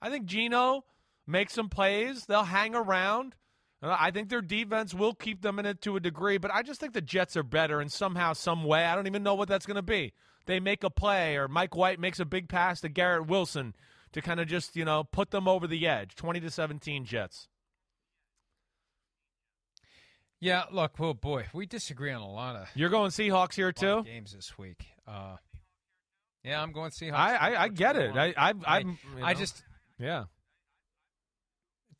I think Geno makes some plays. They'll hang around. Uh, I think their defense will keep them in it to a degree, but I just think the Jets are better in somehow, some way. I don't even know what that's going to be. They make a play, or Mike White makes a big pass to Garrett Wilson to kind of just you know put them over the edge. Twenty to seventeen Jets. Yeah, look, oh boy, we disagree on a lot of. You're going Seahawks here too. Games this week. Uh, yeah, I'm going Seahawks. I I, I get it. I I I, I just yeah.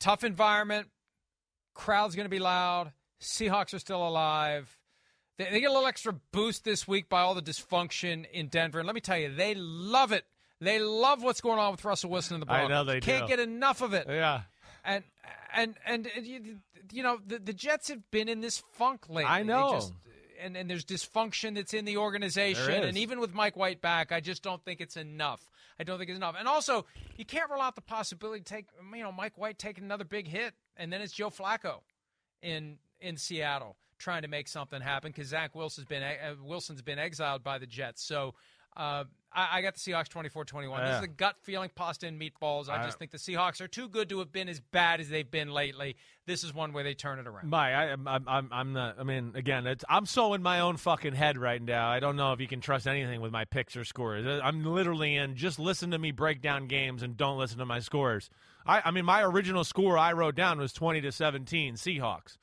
Tough environment. Crowd's going to be loud. Seahawks are still alive. They, they, get a little extra boost this week by all the dysfunction in Denver. And let me tell you, they love it. They love what's going on with Russell Wilson in the Broncos. I know they Can't do. get enough of it. Yeah. And and and, and you, you, know the, the Jets have been in this funk lately. I know. Just, and, and there's dysfunction that's in the organization. And even with Mike White back, I just don't think it's enough. I don't think it's enough. And also, you can't rule out the possibility take you know Mike White taking another big hit, and then it's Joe Flacco in in Seattle trying to make something happen because Zach Wilson's been uh, Wilson's been exiled by the Jets. So uh, I, I, got the Seahawks 24-21. Yeah. This is a gut feeling, pasta and meatballs. I, I just think the Seahawks are too good to have been as bad as they've been lately. This is one where they turn it around. My, I, am I'm, I'm not. I mean, again, it's, I'm so in my own fucking head right now. I don't know if you can trust anything with my picks or scores. I'm literally in. Just listen to me break down games and don't listen to my scores. I, I mean, my original score I wrote down was 20 to 17 Seahawks.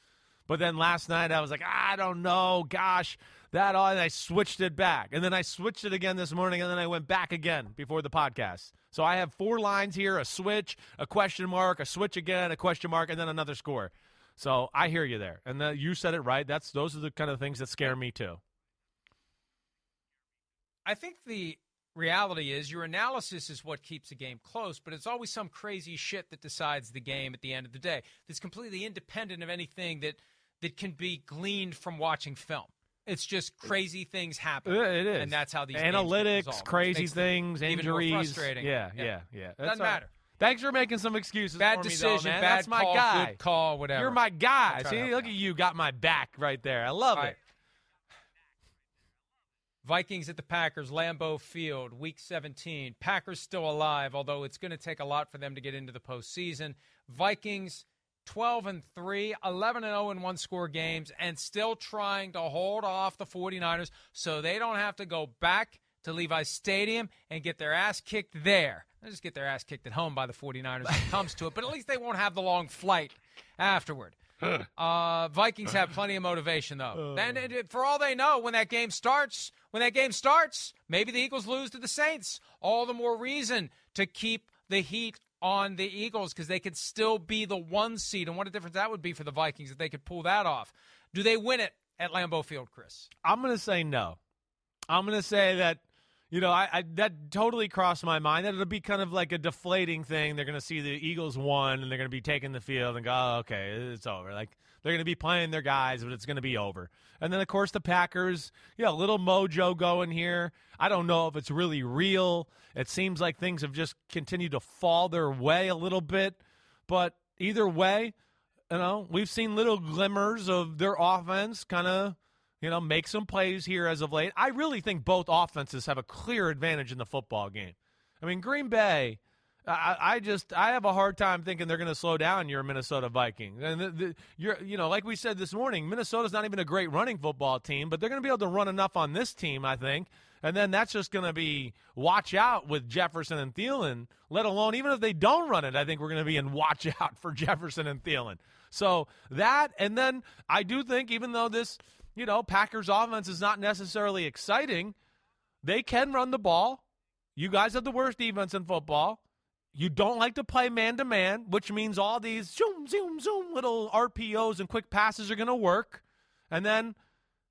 But then last night I was like, I don't know, gosh, that all. And I switched it back, and then I switched it again this morning, and then I went back again before the podcast. So I have four lines here: a switch, a question mark, a switch again, a question mark, and then another score. So I hear you there, and the, you said it right. That's those are the kind of things that scare me too. I think the reality is your analysis is what keeps a game close, but it's always some crazy shit that decides the game at the end of the day. That's completely independent of anything that that can be gleaned from watching film. It's just crazy things happen. It is, and that's how these analytics, crazy things, injuries. frustrating. Yeah, yeah, yeah. yeah. Doesn't matter. Thanks for making some excuses. Bad for decision, me, though, bad That's my call, guy. good call, whatever. You're my guy. See, look at you, got my back right there. I love All it. Right. Vikings at the Packers, Lambeau Field, Week 17. Packers still alive, although it's going to take a lot for them to get into the postseason. Vikings 12 and 3, 11 and 0 in one score games, and still trying to hold off the 49ers so they don't have to go back to Levi's Stadium and get their ass kicked there. They just get their ass kicked at home by the 49ers when it comes to it, but at least they won't have the long flight afterward. Uh, Vikings have plenty of motivation, though. and for all they know, when that game starts, when that game starts, maybe the Eagles lose to the Saints. All the more reason to keep the heat on the Eagles because they could still be the one seed. And what a difference that would be for the Vikings if they could pull that off. Do they win it at Lambeau Field, Chris? I'm going to say no. I'm going to say that, you know, I, I, that totally crossed my mind that it'll be kind of like a deflating thing. They're going to see the Eagles won and they're going to be taking the field and go, oh, okay, it's over. Like they're going to be playing their guys, but it's going to be over. And then, of course, the Packers, yeah, a little mojo going here. I don't know if it's really real. It seems like things have just continued to fall their way a little bit. But either way, you know, we've seen little glimmers of their offense kind of, you know, make some plays here as of late. I really think both offenses have a clear advantage in the football game. I mean, Green Bay I, I just I have a hard time thinking they're going to slow down your Minnesota Vikings. And the, the, you're you know like we said this morning, Minnesota's not even a great running football team, but they're going to be able to run enough on this team, I think. And then that's just going to be watch out with Jefferson and Thielen. Let alone even if they don't run it, I think we're going to be in watch out for Jefferson and Thielen. So that, and then I do think even though this you know Packers offense is not necessarily exciting, they can run the ball. You guys have the worst defense in football. You don't like to play man to man, which means all these zoom, zoom, zoom little RPOs and quick passes are going to work. And then,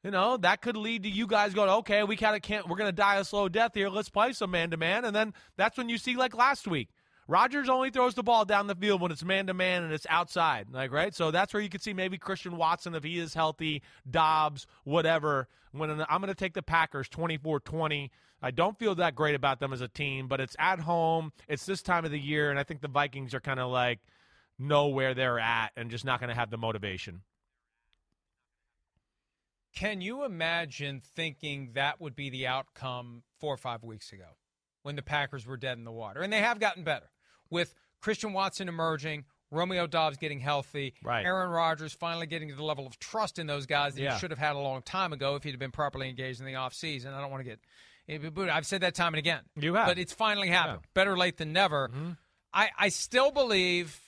you know, that could lead to you guys going, okay, we kind of can't, we're going to die a slow death here. Let's play some man to man. And then that's when you see, like last week, Rodgers only throws the ball down the field when it's man to man and it's outside. Like, right? So that's where you could see maybe Christian Watson, if he is healthy, Doubs, whatever. When I'm going to take the Packers 24 20. I don't feel that great about them as a team, but it's at home. It's this time of the year, and I think the Vikings are kind of like know where they're at and just not going to have the motivation. Can you imagine thinking that would be the outcome four or five weeks ago when the Packers were dead in the water? And they have gotten better with Christian Watson emerging, Romeo Doubs getting healthy, Right. Aaron Rodgers finally getting to the level of trust in those guys that Yeah. he should have had a long time ago if he'd have been properly engaged in the offseason. I don't want to get eh, I've said that time and again. You have. But it's finally happened. Better late than never. I, I still believe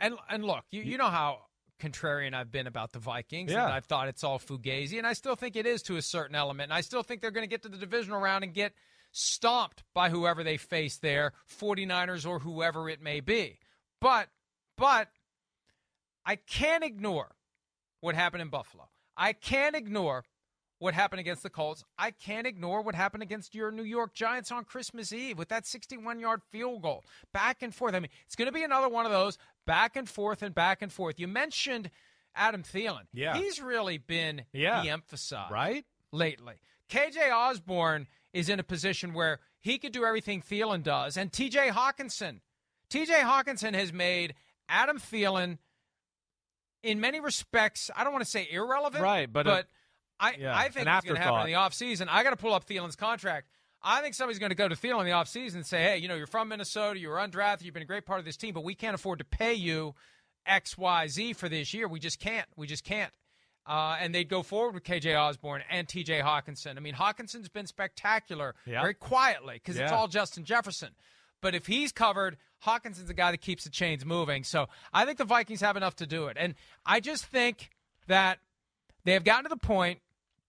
and and look, you, you know how contrarian I've been about the Vikings. Yeah. And I've thought it's all fugazi, and I still think it is to a certain element. And I still think they're going to get to the divisional round and get stomped by whoever they face there, 49ers or whoever it may be. But but I can't ignore what happened in Buffalo. I can't ignore what happened against the Colts. I can't ignore what happened against your New York Giants on Christmas Eve with that 61 yard field goal. Back and forth. I mean, it's going to be another one of those back and forth and back and forth. You mentioned Adam Thielen. Yeah. He's really been Yeah. the emphasis Right? lately. KJ Osborn is in a position where he could do everything Thielen does, and TJ Hockenson. TJ Hockenson has made Adam Thielen, in many respects, I don't want to say irrelevant, Right, but, but I, yeah, I think it's going to happen in the offseason. I got to pull up Thielen's contract. I think somebody's going to go to Thielen in the offseason and say, hey, you know, you're from Minnesota, you were undrafted, you've been a great part of this team, but we can't afford to pay you X, Y, Z for this year. We just can't. We just can't. Uh, and they'd go forward with KJ Osborn and TJ Hockenson. I mean, Hockenson's been spectacular Yeah. very quietly because it's all Justin Jefferson. But if he's covered, Hockenson's the guy that keeps the chains moving. So I think the Vikings have enough to do it. And I just think that they have gotten to the point,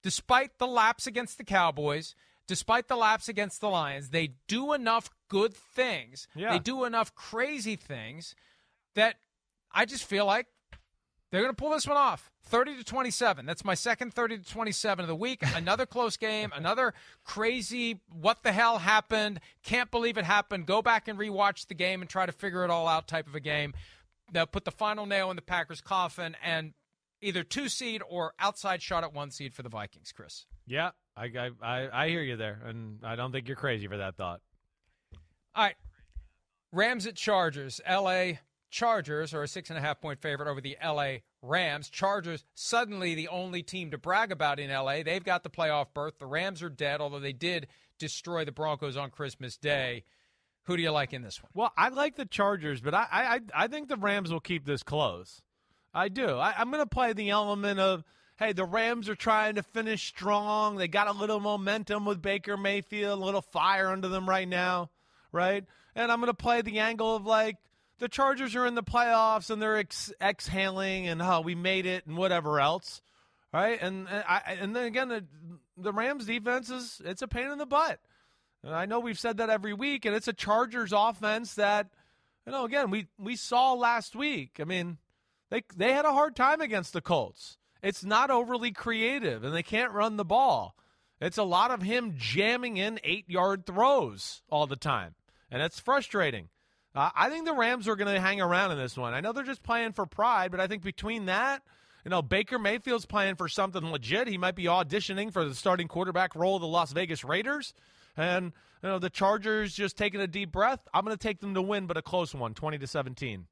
despite the lapse against the Cowboys, despite the lapse against the Lions, they do enough good things. Yeah. They do enough crazy things that I just feel like they're going to pull this one off. 30 to 27. That's my second 30 to 27 of the week. Another close game, another crazy what the hell happened? Can't believe it happened. Go back and rewatch the game and try to figure it all out type of a game. They'll put the final nail in the Packers' coffin and either two seed or outside shot at one seed for the Vikings, Chris. Yeah. I, I, I, I hear you there, and I don't think you're crazy for that thought. All right. Rams at Chargers. LA Chargers are a six and a half point favorite over the LA Rams. Chargers suddenly the only team to brag about in LA. They've got the playoff berth. The Rams are dead, although they did destroy the Broncos on Christmas Day. Who do you like in this one? Well, I like the Chargers, but I I, I think the Rams will keep this close. I do. I, I'm going to play the element of hey, the Rams are trying to finish strong. They got a little momentum with Baker Mayfield, a little fire under them right now, right? And I'm going to play the angle of like the Chargers are in the playoffs and they're ex- exhaling and oh, we made it and whatever else, right? And and, I, and then again, the, the Rams defense is it's a pain in the butt. And I know we've said that every week, and it's a Chargers offense that, you know, again we we saw last week. I mean, they they had a hard time against the Colts. It's not overly creative, and they can't run the ball. It's a lot of him jamming in eight yard throws all the time, and it's frustrating. Uh, I think the Rams are going to hang around in this one. I know they're just playing for pride, but I think between that, you know, Baker Mayfield's playing for something legit. He might be auditioning for the starting quarterback role of the Las Vegas Raiders. And, you know, the Chargers just taking a deep breath. I'm going to take them to win, but a close one, 20 to 17.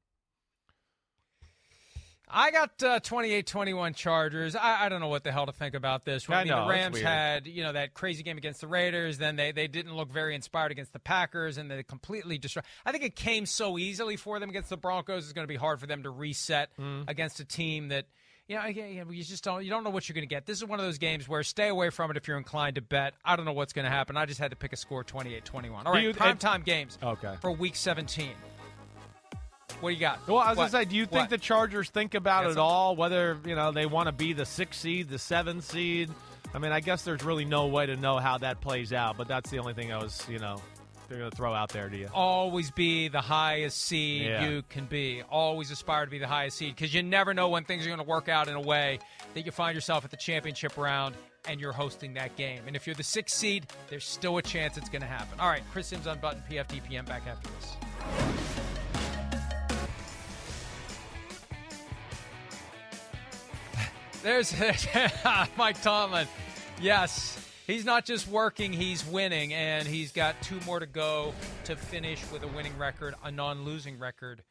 I got uh, 28-21 Chargers. I, I don't know what the hell to think about this. I mean, know, the Rams had you know that crazy game against the Raiders. Then they, they didn't look very inspired against the Packers, and they completely destroyed. I think it came so easily for them against the Broncos. It's going to be hard for them to reset Mm. against a team that you know you just don't you don't know what you're going to get. This is one of those games where stay away from it if you're inclined to bet. I don't know what's going to happen. I just had to pick a score 28-21. All right, you- prime time games Okay. for Week 17. What do you got? Well, I was going to say, do you think What? the Chargers think about it all, whether, you know, they want to be the sixth seed, the seventh seed? I mean, I guess there's really no way to know how that plays out, but that's the only thing I was, you know, they're going to throw out there to you. always be the highest seed Yeah. you can be. Always aspire to be the highest seed because you never know when things are going to work out in a way that you find yourself at the championship round and you're hosting that game. And if you're the sixth seed, there's still a chance it's going to happen. All right, Chris Simms unbuttoned PFTPM, back after this. There's Mike Tomlin. Yes, he's not just working, he's winning, and he's got two more to go to finish with a winning record, a non losing record.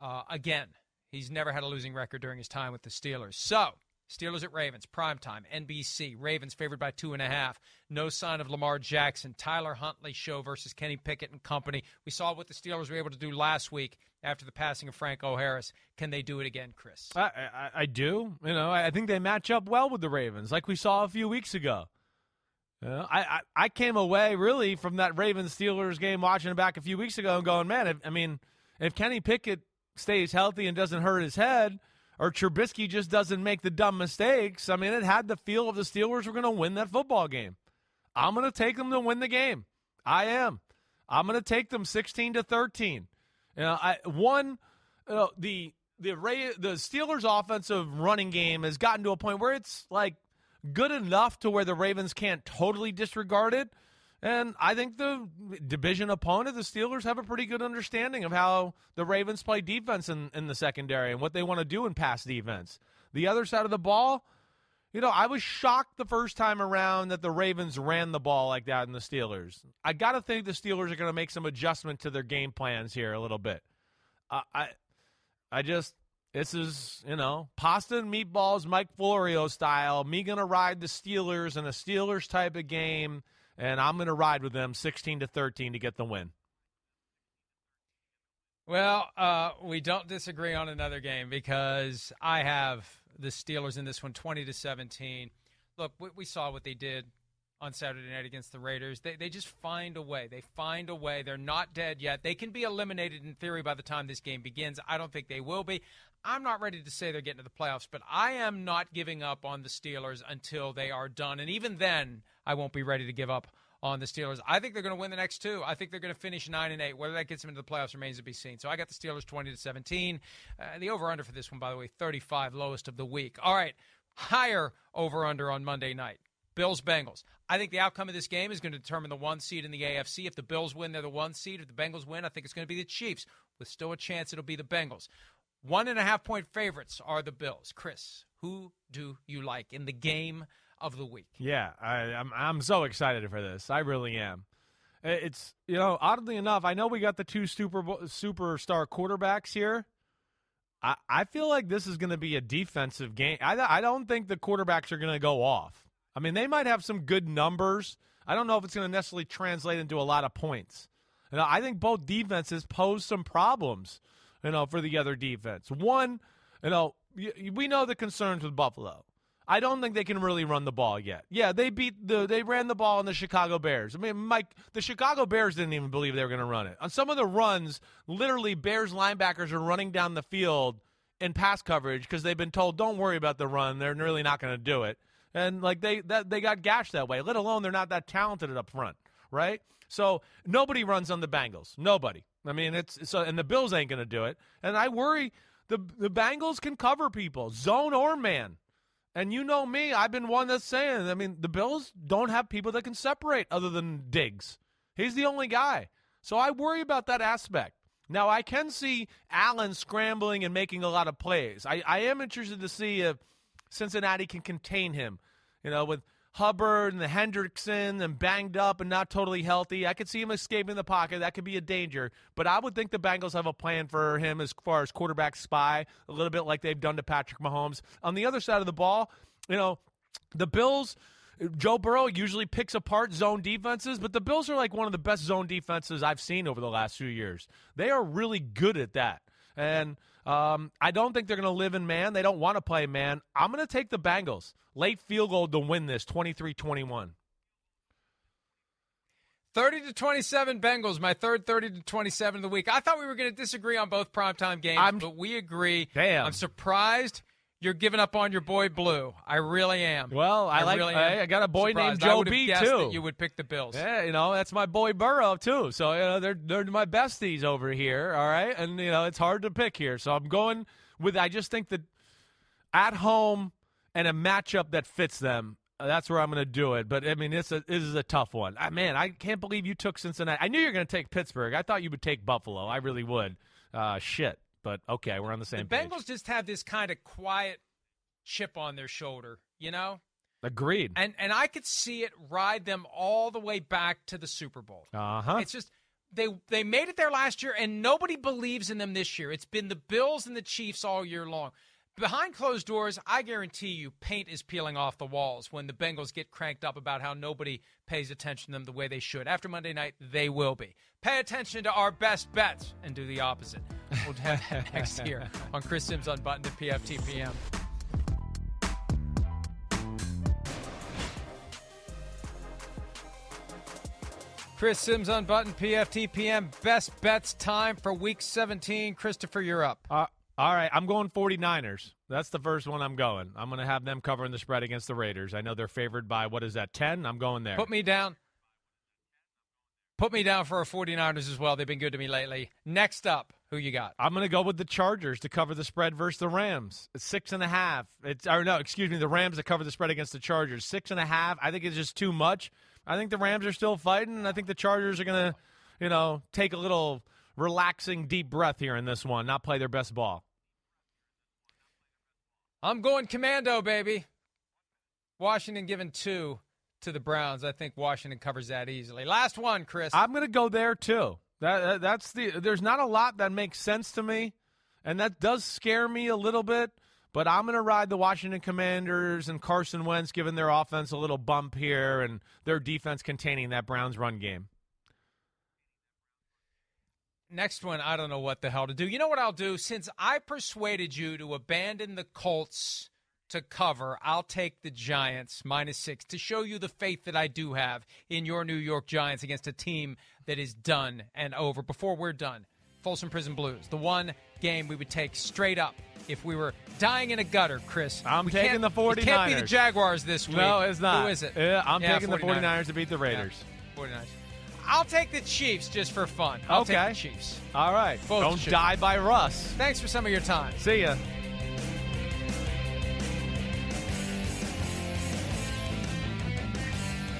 Uh, again, he's never had a losing record during his time with the Steelers. So, Steelers at Ravens, primetime, NBC. Ravens favored by two and a half. No sign of Lamar Jackson. Tyler Huntley show versus Kenny Pickett and company. We saw what the Steelers were able to do last week after the passing of Franco Harris. Can they do it again, Chris? I, I, I do. You know, I think they match up well with the Ravens, like we saw a few weeks ago. You know, I, I, I came away really from that Ravens Steelers game watching it back a few weeks ago and going, man, if, I mean, if Kenny Pickett stays healthy and doesn't hurt his head, or Trubisky just doesn't make the dumb mistakes, I mean, it had the feel of the Steelers were going to win that football game. I'm going to take them to win the game. I am. I'm going to take them 16 to 13. You know, I one the the Ray, the Steelers' offensive running game has gotten to a point where it's like good enough to where the Ravens can't totally disregard it. And I think the division opponent, the Steelers, have a pretty good understanding of how the Ravens play defense in, in the secondary and what they want to do in pass defense. The other side of the ball, you know, I was shocked the first time around that the Ravens ran the ball like that in the Steelers. I got to think the Steelers are going to make some adjustment to their game plans here a little bit. Uh, I, I just this is you know pasta and meatballs, Mike Florio style. Me gonna ride the Steelers in a Steelers type of game, and I'm gonna ride with them 16 to 13 to get the win. Well, uh, we don't disagree on another game because I have the Steelers in this one, 20 to 17. Look, we, we saw what they did on Saturday night against the Raiders. They, they just find a way. They find a way. They're not dead yet. They can be eliminated in theory by the time this game begins. I don't think they will be. I'm not ready to say they're getting to the playoffs, but I am not giving up on the Steelers until they are done. And even then, I won't be ready to give up on the Steelers. I think they're going to win the next two. I think they're going to finish nine and eight. Whether that gets them into the playoffs remains to be seen. So I got the Steelers twenty to seventeen. Uh, the over under for this one, by the way, thirty five, lowest of the week. All right, higher over under on Monday night. Bills Bengals. I think the outcome of this game is going to determine the one seed in the AFC. If the Bills win, they're the one seed. If the Bengals win, I think it's going to be the Chiefs, with still a chance it'll be the Bengals. One and a half point favorites are the Bills. Chris, who do you like in the game of the week? Yeah, I, I'm I'm so excited for this. I really am. It's you know oddly enough, I know we got the two super superstar quarterbacks here. I I feel like this is going to be a defensive game. I I don't think the quarterbacks are going to go off. I mean, they might have some good numbers. I don't know if it's going to necessarily translate into a lot of points. Know, I think both defenses pose some problems, you know, for the other defense. One, you know, we know the concerns with Buffalo. I don't think they can really run the ball yet. Yeah, they beat the they ran the ball on the Chicago Bears. I mean, Mike, the Chicago Bears didn't even believe they were going to run it. On some of the runs, literally Bears linebackers are running down the field in pass coverage because they've been told, "Don't worry about the run. They're really not going to do it." And like they that they got gashed that way. Let alone they're not that talented up front, right? So nobody runs on the Bengals. Nobody. I mean, it's so and the Bills ain't going to do it. And I worry the the Bengals can cover people, zone or man. And you know me, I've been one that's saying, I mean, the Bills don't have people that can separate other than Diggs. He's the only guy. So I worry about that aspect. Now, I can see Allen scrambling and making a lot of plays. I, I am interested to see if Cincinnati can contain him. You know, with Hubbard and the Hendrickson and banged up and not totally healthy, I could see him escaping the pocket. That could be a danger. But I would think the Bengals have a plan for him as far as quarterback spy, a little bit like they've done to Patrick Mahomes. On the other side of the ball, you know, the Bills. Joe Burrow usually picks apart zone defenses, but the Bills are like one of the best zone defenses I've seen over the last few years. They are really good at that. And um, I don't think they're going to live in man. They don't want to play man. I'm going to take the Bengals. Late field goal to win this 23 21. 30 to 27 Bengals, my third 30 to 27 of the week. I thought we were going to disagree on both primetime games, I'm, but we agree. Damn. I'm surprised you're giving up on your boy Blue. I really am. Well, I, I like. Really I, I, got a boy surprised. named Joe B too. you would pick the Bills. Yeah, you know that's my boy Burrow too. So you know they're they're my besties over here. All right, and you know it's hard to pick here. So I'm going with. I just think that at home and a matchup that fits them. Uh, that's where I'm going to do it. But I mean, a, this is a tough one. I, man, I can't believe you took Cincinnati. I knew you were going to take Pittsburgh. I thought you would take Buffalo. I really would. Uh, shit. But okay, we're on the same. The page. Bengals just have this kind of quiet chip on their shoulder, you know? Agreed. And and I could see it ride them all the way back to the Super Bowl. Uh-huh. It's just they they made it there last year and nobody believes in them this year. It's been the Bills and the Chiefs all year long. Behind closed doors, I guarantee you paint is peeling off the walls when the Bengals get cranked up about how nobody pays attention to them the way they should. After Monday night, they will be. Pay attention to our best bets and do the opposite. We'll have that next year on Chris Simms Unbuttoned at PFTPM. Chris Simms Unbuttoned, PFTPM. Best bets time for week 17. Christopher, you're up. Uh, all right, I'm going 49ers. That's the first one I'm going. I'm going to have them covering the spread against the Raiders. I know they're favored by, what is that, 10? I'm going there. Put me down. Put me down for our 49ers as well. They've been good to me lately. Next up, who you got? I'm going to go with the Chargers to cover the spread versus the Rams. It's six and a half. It's or no, excuse me, the Rams to cover the spread against the Chargers. Six and a half. I think it's just too much. I think the Rams are still fighting, and I think the Chargers are going to, you know, take a little relaxing, deep breath here in this one, not play their best ball. I'm going commando, baby. Washington giving two to the Browns. I think Washington covers that easily. Last one, Chris. I'm going to go there too. That, that's the. There's not a lot that makes sense to me, and that does scare me a little bit. But I'm going to ride the Washington Commanders and Carson Wentz, giving their offense a little bump here and their defense containing that Browns run game. Next one, I don't know what the hell to do. You know what I'll do? Since I persuaded you to abandon the Colts to cover, I'll take the Giants minus six to show you the faith that I do have in your New York Giants against a team that is done and over. Before we're done, Folsom Prison Blues, the one game we would take straight up if we were dying in a gutter, Chris. I'm taking the 49ers. It can't be the Jaguars this week. No, it's not. Who is it? Yeah, I'm Yeah, taking the 49ers to beat the Raiders. Yeah, 49ers. I'll take the Chiefs just for fun. I'll Okay. take the Chiefs. All right. Both Don't should. die by Russ. Thanks for some of your time. See ya.